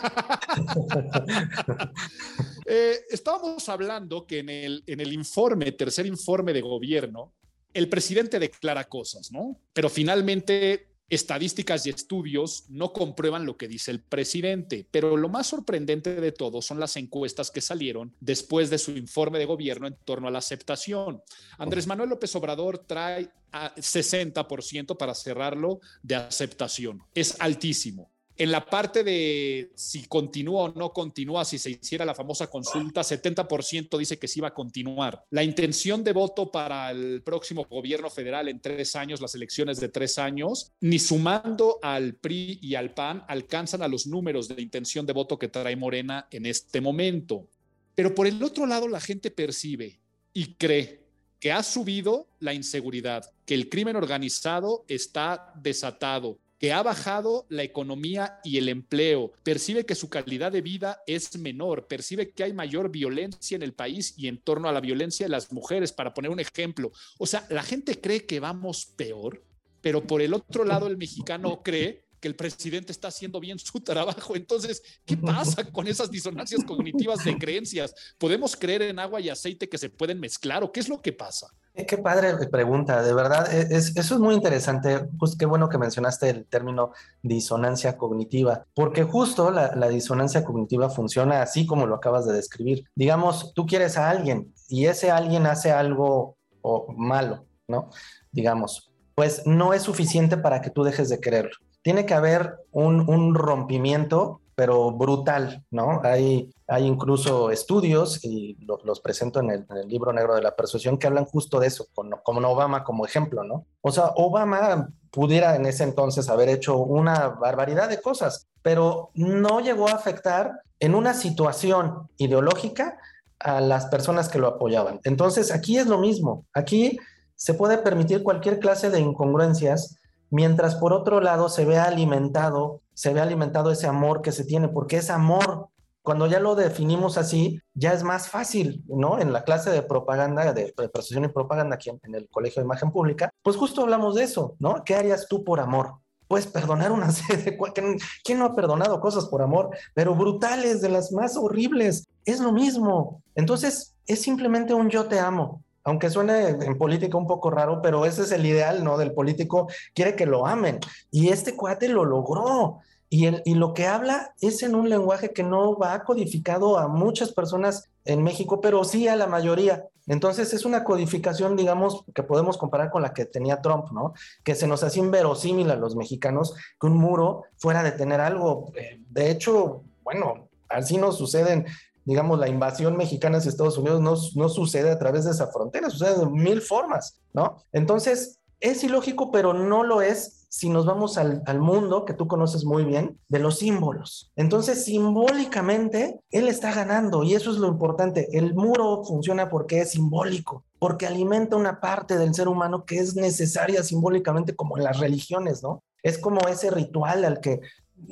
Speaker 1: Eh, estábamos hablando que en el, en el informe, tercer informe de gobierno, el presidente declara cosas, ¿no? Pero finalmente estadísticas y estudios no comprueban lo que dice el presidente, pero lo más sorprendente de todo son las encuestas que salieron después de su informe de gobierno en torno a la aceptación. Andrés Manuel López Obrador trae a 60% para cerrarlo de aceptación. Es altísimo. En la parte de si continúa o no continúa, si se hiciera la famosa consulta, 70% dice que sí va a continuar. La intención de voto para el próximo gobierno federal en tres años, las elecciones de tres años, ni sumando al PRI y al PAN, alcanzan a los números de intención de voto que trae Morena en este momento. Pero por el otro lado, la gente percibe y cree que ha subido la inseguridad, que el crimen organizado está desatado, que ha bajado la economía y el empleo, percibe que su calidad de vida es menor, percibe que hay mayor violencia en el país y en torno a la violencia de las mujeres, para poner un ejemplo. O sea, la gente cree que vamos peor, pero por el otro lado el mexicano cree que el presidente está haciendo bien su trabajo. Entonces, ¿qué pasa con esas disonancias cognitivas de creencias? ¿Podemos creer en agua y aceite que se pueden mezclar o qué es lo que pasa?
Speaker 3: Eh, qué padre pregunta, de verdad, e, es, eso es muy interesante. Pues qué bueno que mencionaste el término disonancia cognitiva, porque justo la, la disonancia cognitiva funciona así como lo acabas de describir. Digamos, tú quieres a alguien y ese alguien hace algo malo, ¿no? Digamos, pues no es suficiente para que tú dejes de quererlo tiene que haber un, rompimiento, pero brutal, ¿no? Hay, incluso estudios, y los presento en el, libro negro de la persuasión, que hablan justo de eso, con, Obama como ejemplo, ¿no? O sea, Obama pudiera en ese entonces haber hecho una barbaridad de cosas, pero no llegó a afectar en una situación ideológica a las personas que lo apoyaban. Entonces, aquí es lo mismo. Aquí se puede permitir cualquier clase de incongruencias mientras por otro lado se ve alimentado, se ve alimentado ese amor que se tiene, porque es amor. Cuando ya lo definimos así, ya es más fácil, ¿no? En la clase de propaganda, de, de y propaganda aquí en, el Colegio de Imagen Pública, pues justo hablamos de eso, ¿no? ¿Qué harías tú por amor? Pues perdonar una serie. ¿Quién no ha perdonado cosas por amor? Pero brutales, de las más horribles. Es lo mismo. Entonces, es simplemente un yo te amo aunque suene en política un poco raro, pero ese es el ideal, ¿no? Del político, quiere que lo amen. Y este cuate lo logró. Y, el, y lo que habla es en un lenguaje que no va codificado a muchas personas en México, pero sí a la mayoría. Entonces es una codificación, digamos, que podemos comparar con la que tenía Trump, ¿no? Que se nos hacía inverosímil a los mexicanos que un muro fuera de tener algo. Eh, de hecho, bueno, así nos suceden digamos, la invasión mexicana hacia Estados Unidos no, no, sucede a través de esa frontera, sucede de mil formas, ¿no? Entonces, es ilógico, pero no lo es si nos vamos al, al, mundo que tú conoces muy bien, de los símbolos. Entonces, simbólicamente, él está ganando y eso es lo importante. El muro funciona porque es simbólico, porque alimenta una parte del ser humano que es necesaria simbólicamente como en las religiones, ¿no? Es como ese ritual al que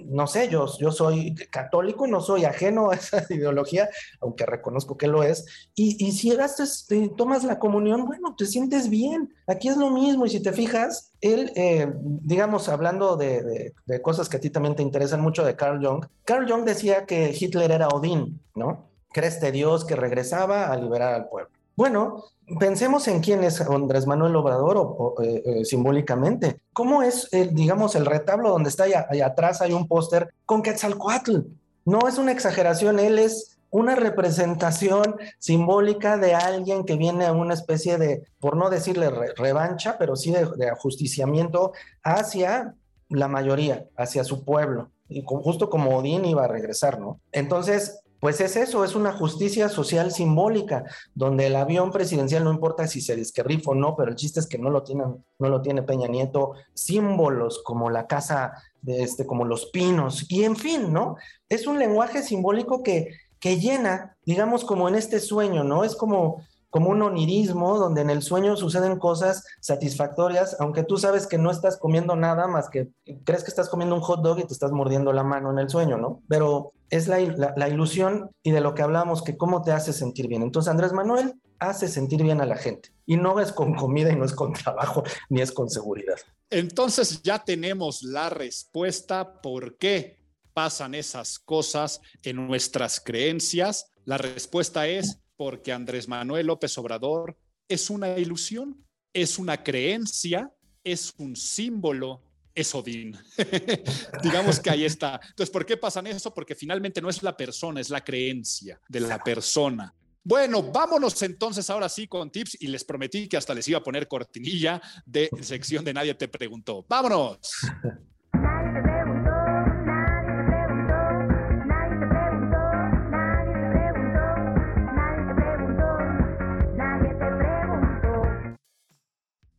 Speaker 3: no sé, yo, yo soy católico, no soy ajeno a esa ideología, aunque reconozco que lo es. Y, si gastas, tomas la comunión, bueno, te sientes bien. Aquí es lo mismo. Y si te fijas, él, eh, digamos, hablando de, de, cosas que a ti también te interesan mucho de Carl Jung, Carl Jung decía que Hitler era Odín, ¿no? Que era este Dios que regresaba a liberar al pueblo. Bueno, pensemos en quién es Andrés Manuel Obrador eh, eh, simbólicamente. ¿Cómo es, digamos, el retablo donde está allá, atrás hay un póster con Quetzalcoatl? No es una exageración, él es una representación simbólica de alguien que viene a una especie de, por no decirle revancha, pero sí de, de, ajusticiamiento hacia la mayoría, hacia su pueblo. Y justo como Odín iba a regresar, ¿no? Entonces, pues es eso, es una justicia social simbólica, donde el avión presidencial no importa si se desquerrifa o no, pero el chiste es que no lo tienen, no lo tiene Peña Nieto, símbolos como la casa de este, como los pinos, y en fin, ¿no? Es un lenguaje simbólico que, que llena, digamos, como en este sueño, ¿no? Es como como un onirismo donde en el sueño suceden cosas satisfactorias, aunque tú sabes que no estás comiendo nada más que crees que estás comiendo un hot dog y te estás mordiendo la mano en el sueño, ¿no? Pero es la, la, ilusión y de lo que hablamos, que cómo te hace sentir bien. Entonces Andrés Manuel hace sentir bien a la gente y no es con comida y no es con trabajo ni es con seguridad.
Speaker 1: Entonces ya tenemos la respuesta por qué pasan esas cosas en nuestras creencias. La respuesta es porque Andrés Manuel López Obrador es una ilusión, es una creencia, es un símbolo, es Odín. Digamos que ahí está. Entonces, ¿por qué pasan eso? Porque finalmente no es la persona, es la creencia de la persona. Bueno, vámonos entonces ahora sí con tips y les prometí que hasta les iba a poner cortinilla de sección de Nadie te preguntó. Vámonos.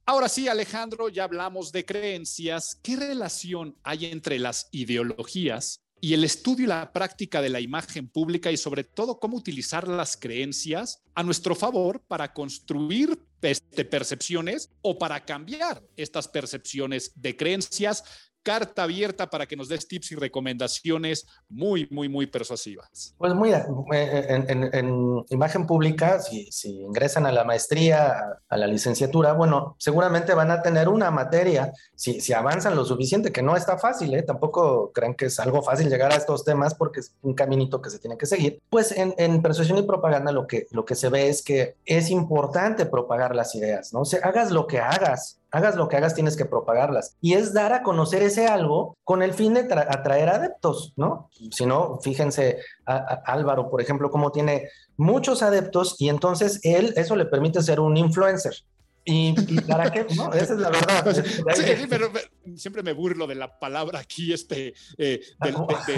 Speaker 1: Ahora sí, Alejandro, ya hablamos de creencias. ¿Qué relación hay entre las ideologías y el estudio y la práctica de la imagen pública y sobre todo cómo utilizar las creencias a nuestro favor para construir este, percepciones o para cambiar estas percepciones de creencias carta abierta para que nos des tips y recomendaciones muy, muy, muy persuasivas.
Speaker 3: Pues mira, eh, en, imagen pública, si, ingresan a la maestría, a la licenciatura, bueno, seguramente van a tener una materia, si, si avanzan lo suficiente, que no está fácil, ¿eh? tampoco crean que es algo fácil llegar a estos temas porque es un caminito que se tiene que seguir. Pues en, persuasión y propaganda lo que, lo que se ve es que es importante propagar las ideas, ¿no? O sea, hagas lo que hagas, hagas lo que hagas, tienes que propagarlas. Y es dar a conocer ese algo con el fin de atraer adeptos, ¿no? Si no, fíjense, a, Álvaro, por ejemplo, cómo tiene muchos adeptos y entonces él, eso le permite ser un influencer. ¿Y, para qué? No, esa es la verdad.
Speaker 1: Sí, pero, siempre me burlo de la palabra aquí, este, eh,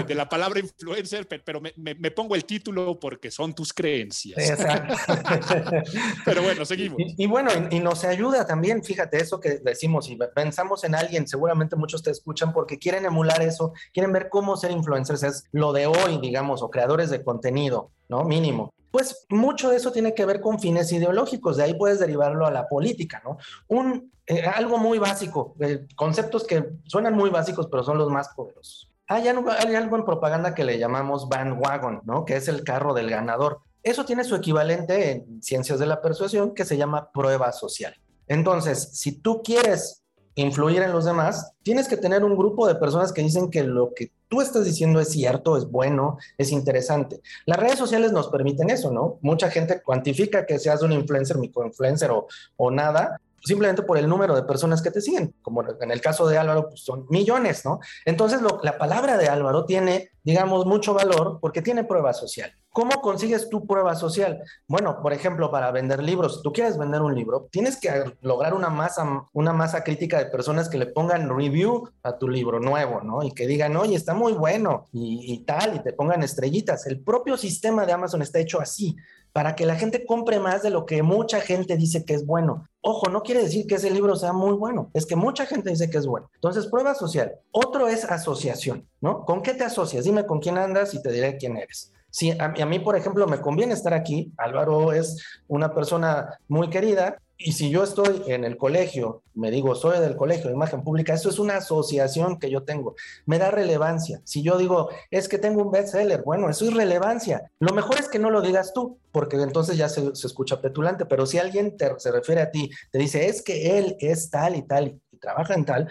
Speaker 1: de, la palabra influencer, pero me, me, pongo el título porque son tus creencias. Exacto. pero bueno, seguimos.
Speaker 3: Y, bueno, y, nos ayuda también, fíjate, eso que decimos, y pensamos en alguien, seguramente muchos te escuchan porque quieren emular eso, quieren ver cómo ser influencers, es lo de hoy, digamos, o creadores de contenido, ¿no? Mínimo. Pues mucho de eso tiene que ver con fines ideológicos, de ahí puedes derivarlo a la política, ¿no? Un, eh, algo muy básico, eh, conceptos que suenan muy básicos, pero son los más poderosos. Hay algo, hay algo en propaganda que le llamamos bandwagon, ¿no? Que es el carro del ganador. Eso tiene su equivalente en ciencias de la persuasión que se llama prueba social. Entonces, si tú quieres influir en los demás, tienes que tener un grupo de personas que dicen que lo que tú estás diciendo es cierto, es bueno, es interesante. Las redes sociales nos permiten eso, ¿no? Mucha gente cuantifica que seas un influencer, microinfluencer o, o nada simplemente por el número de personas que te siguen, como en el caso de Álvaro, pues son millones, ¿no? Entonces, la palabra de Álvaro tiene, digamos, mucho valor porque tiene prueba social. ¿Cómo consigues tu prueba social? Bueno, por ejemplo, para vender libros, si tú quieres vender un libro, tienes que lograr una masa, una masa crítica de personas que le pongan review a tu libro nuevo, ¿no? Y que digan, oye, está muy bueno y, y tal, y te pongan estrellitas. El propio sistema de Amazon está hecho así para que la gente compre más de lo que mucha gente dice que es bueno. Ojo, no quiere decir que ese libro sea muy bueno, es que mucha gente dice que es bueno. Entonces, prueba social. Otro es asociación, ¿no? ¿Con qué te asocias? Dime con quién andas y te diré quién eres. Si a, mí, por ejemplo, me conviene estar aquí, Álvaro es una persona muy querida, y si yo estoy en el colegio, me digo, soy del colegio de imagen pública, eso es una asociación que yo tengo, me da relevancia. Si yo digo, es que tengo un bestseller, bueno, eso es relevancia. Lo mejor es que no lo digas tú, porque entonces ya se, escucha petulante, pero si alguien te, se refiere a ti, te dice, es que él es tal y tal y trabaja en tal,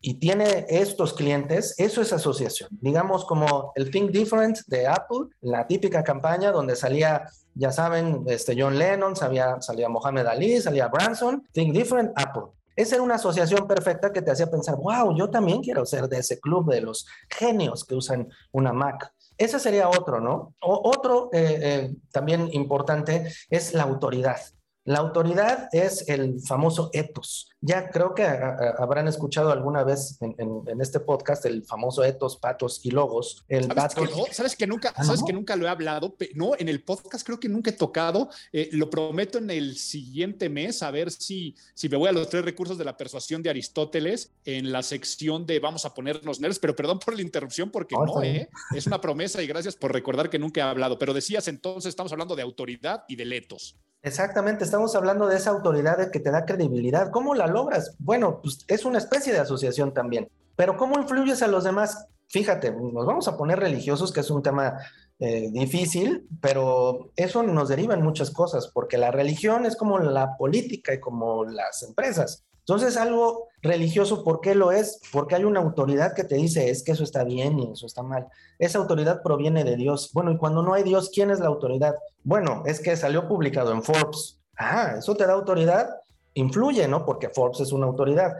Speaker 3: y tiene estos clientes, eso es asociación. Digamos como el Think Different de Apple, la típica campaña donde salía, ya saben, este John Lennon, salía, salía Mohamed Ali, salía Branson, Think Different, Apple. Esa era una asociación perfecta que te hacía pensar, wow, yo también quiero ser de ese club de los genios que usan una Mac. Ese sería otro, ¿no? otro eh, eh, también importante es la autoridad. La autoridad es el famoso ethos. Ya creo que habrán escuchado alguna vez en, este podcast el famoso ethos, patos y logos. El
Speaker 1: ¿Sabes, que no? ¿Sabes que nunca, ah, sabes que nunca lo he hablado? No, en el podcast creo que nunca he tocado. Eh, lo prometo en el siguiente mes a ver si, si me voy a los tres recursos de la persuasión de Aristóteles en la sección de vamos a ponernos nerds, pero perdón por la interrupción porque no, ¿eh? es una promesa y gracias por recordar que nunca he hablado. Pero decías entonces, estamos hablando de autoridad y de letos.
Speaker 3: Exactamente, estamos hablando de esa autoridad que te da credibilidad. ¿Cómo la logras? Bueno, pues es una especie de asociación también. Pero ¿cómo influyes a los demás? Fíjate, nos vamos a poner religiosos, que es un tema eh, difícil, pero eso nos deriva en muchas cosas, porque la religión es como la política y como las empresas. Entonces, algo religioso, ¿por qué lo es? Porque hay una autoridad que te dice, es que eso está bien y eso está mal. Esa autoridad proviene de Dios. Bueno, y cuando no hay Dios, ¿quién es la autoridad? Bueno, es que salió publicado en Forbes. Ah, eso te da autoridad. Influye, ¿no? Porque Forbes es una autoridad.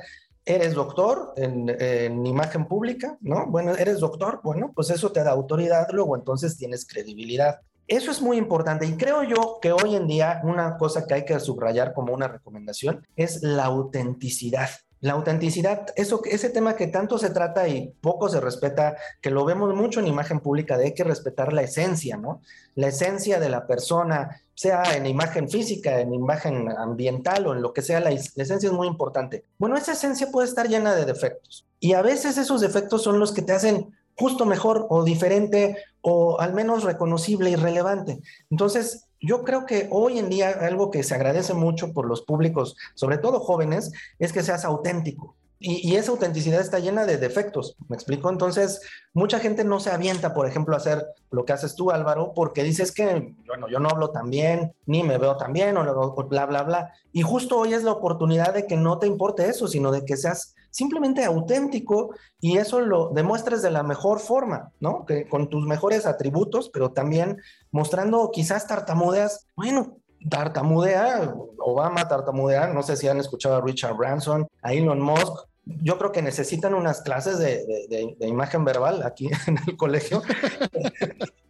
Speaker 3: Eres doctor en, en imagen pública, ¿no? Bueno, eres doctor, bueno, pues eso te da autoridad, luego entonces tienes credibilidad. Eso es muy importante y creo yo que hoy en día una cosa que hay que subrayar como una recomendación es la autenticidad. La autenticidad, eso, ese tema que tanto se trata y poco se respeta, que lo vemos mucho en imagen pública, de hay que respetar la esencia, ¿no? La esencia de la persona, sea en imagen física, en imagen ambiental o en lo que sea, la, la esencia es muy importante. Bueno, esa esencia puede estar llena de defectos y a veces esos defectos son los que te hacen justo mejor o diferente o al menos reconocible y relevante. Entonces, yo creo que hoy en día algo que se agradece mucho por los públicos, sobre todo jóvenes, es que seas auténtico. Y, esa autenticidad está llena de defectos, ¿me explico? Entonces, mucha gente no se avienta, por ejemplo, a hacer lo que haces tú, Álvaro, porque dices que, bueno, yo no hablo tan bien, ni me veo tan bien, o, bla, bla, bla. Y justo hoy es la oportunidad de que no te importe eso, sino de que seas simplemente auténtico y eso lo demuestres de la mejor forma, ¿no? Que con tus mejores atributos, pero también mostrando quizás tartamudeas, bueno, tartamudea, Obama tartamudea, no sé si han escuchado a Richard Branson, a Elon Musk, yo creo que necesitan unas clases de, imagen verbal aquí en el colegio,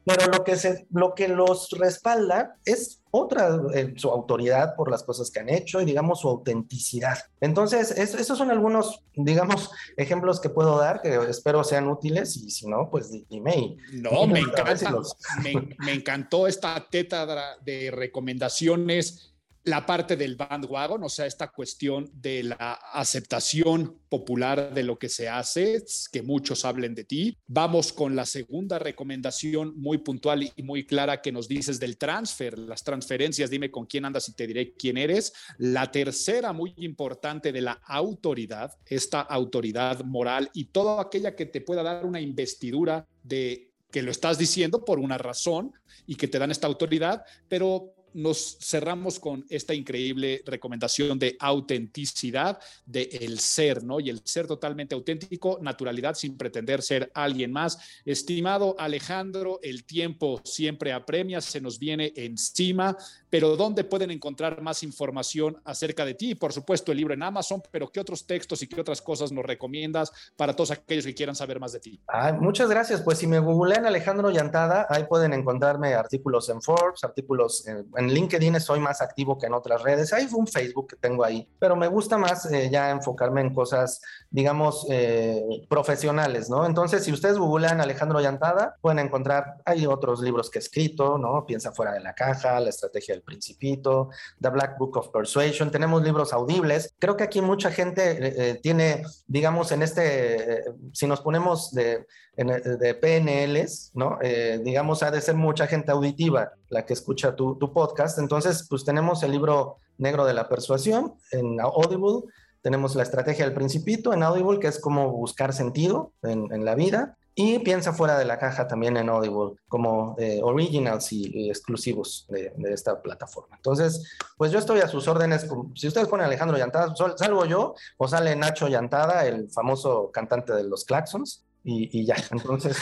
Speaker 3: pero lo que, se, lo que los respalda es otra, eh, su autoridad por las cosas que han hecho y digamos su autenticidad. Entonces, esos son algunos, digamos, ejemplos que puedo dar que espero sean útiles y si no, pues dime.
Speaker 1: no, me, encanta, me, me encantó esta teta de recomendaciones la parte del bandwagon, o sea, esta cuestión de la aceptación popular de lo que se hace, que muchos hablen de ti. Vamos con la segunda recomendación muy puntual y muy clara que nos dices del transfer, las transferencias, dime con quién andas y te diré quién eres. La tercera muy importante de la autoridad, esta autoridad moral y toda aquella que te pueda dar una investidura de que lo estás diciendo por una razón y que te dan esta autoridad, pero nos cerramos con esta increíble recomendación de autenticidad, de el ser, ¿no? Y el ser totalmente auténtico, naturalidad sin pretender ser alguien más. Estimado Alejandro, el tiempo siempre apremia, se nos viene encima, pero ¿dónde pueden encontrar más información acerca de ti? Por supuesto, el libro en Amazon, pero ¿qué otros textos y qué otras cosas nos recomiendas para todos aquellos que quieran saber más de ti?
Speaker 3: muchas gracias. Pues si me googlean Alejandro Llantada, ahí pueden encontrarme artículos en Forbes, artículos en, en LinkedIn, soy más activo que en otras redes. Hay un Facebook que tengo ahí, pero me gusta más eh, ya enfocarme en cosas, digamos, eh, profesionales, ¿no? Entonces, si ustedes googlean Alejandro Llantada, pueden encontrar, hay otros libros que he escrito, ¿no? Piensa fuera de la caja, La estrategia del principito, The Black Book of Persuasion, tenemos libros audibles. Creo que aquí mucha gente eh, tiene, digamos, en este, si nos ponemos de, de PNLs, ¿no? digamos, ha de ser mucha gente auditiva la que escucha tu, tu podcast. Entonces, pues tenemos el libro negro de la persuasión en Audible, tenemos la estrategia del principito en Audible, que es como buscar sentido en, la vida, y piensa fuera de la caja también en Audible, como eh, originals y, exclusivos de, esta plataforma. Entonces, pues yo estoy a sus órdenes. Si ustedes ponen Alejandro Llantada, salgo yo o sale Nacho Llantada, el famoso cantante de los Claxons y, ya, entonces.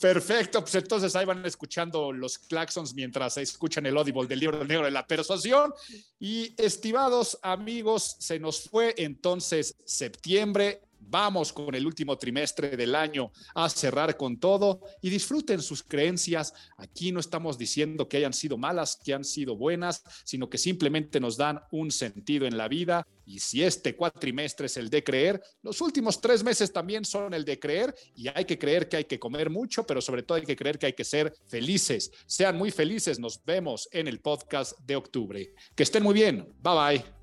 Speaker 1: Perfecto, pues entonces ahí van escuchando los claxons mientras escuchan el audible del libro negro de la persuasión. Y estimados amigos, se nos fue entonces septiembre, Vamos con el último trimestre del año a cerrar con todo y disfruten sus creencias. Aquí no estamos diciendo que hayan sido malas, que han sido buenas, sino que simplemente nos dan un sentido en la vida. Y si este cuatrimestre es el de creer, los últimos tres meses también son el de creer y hay que creer que hay que comer mucho, pero sobre todo hay que creer que hay que ser felices. Sean muy felices. Nos vemos en el podcast de octubre. Que estén muy bien. Bye bye.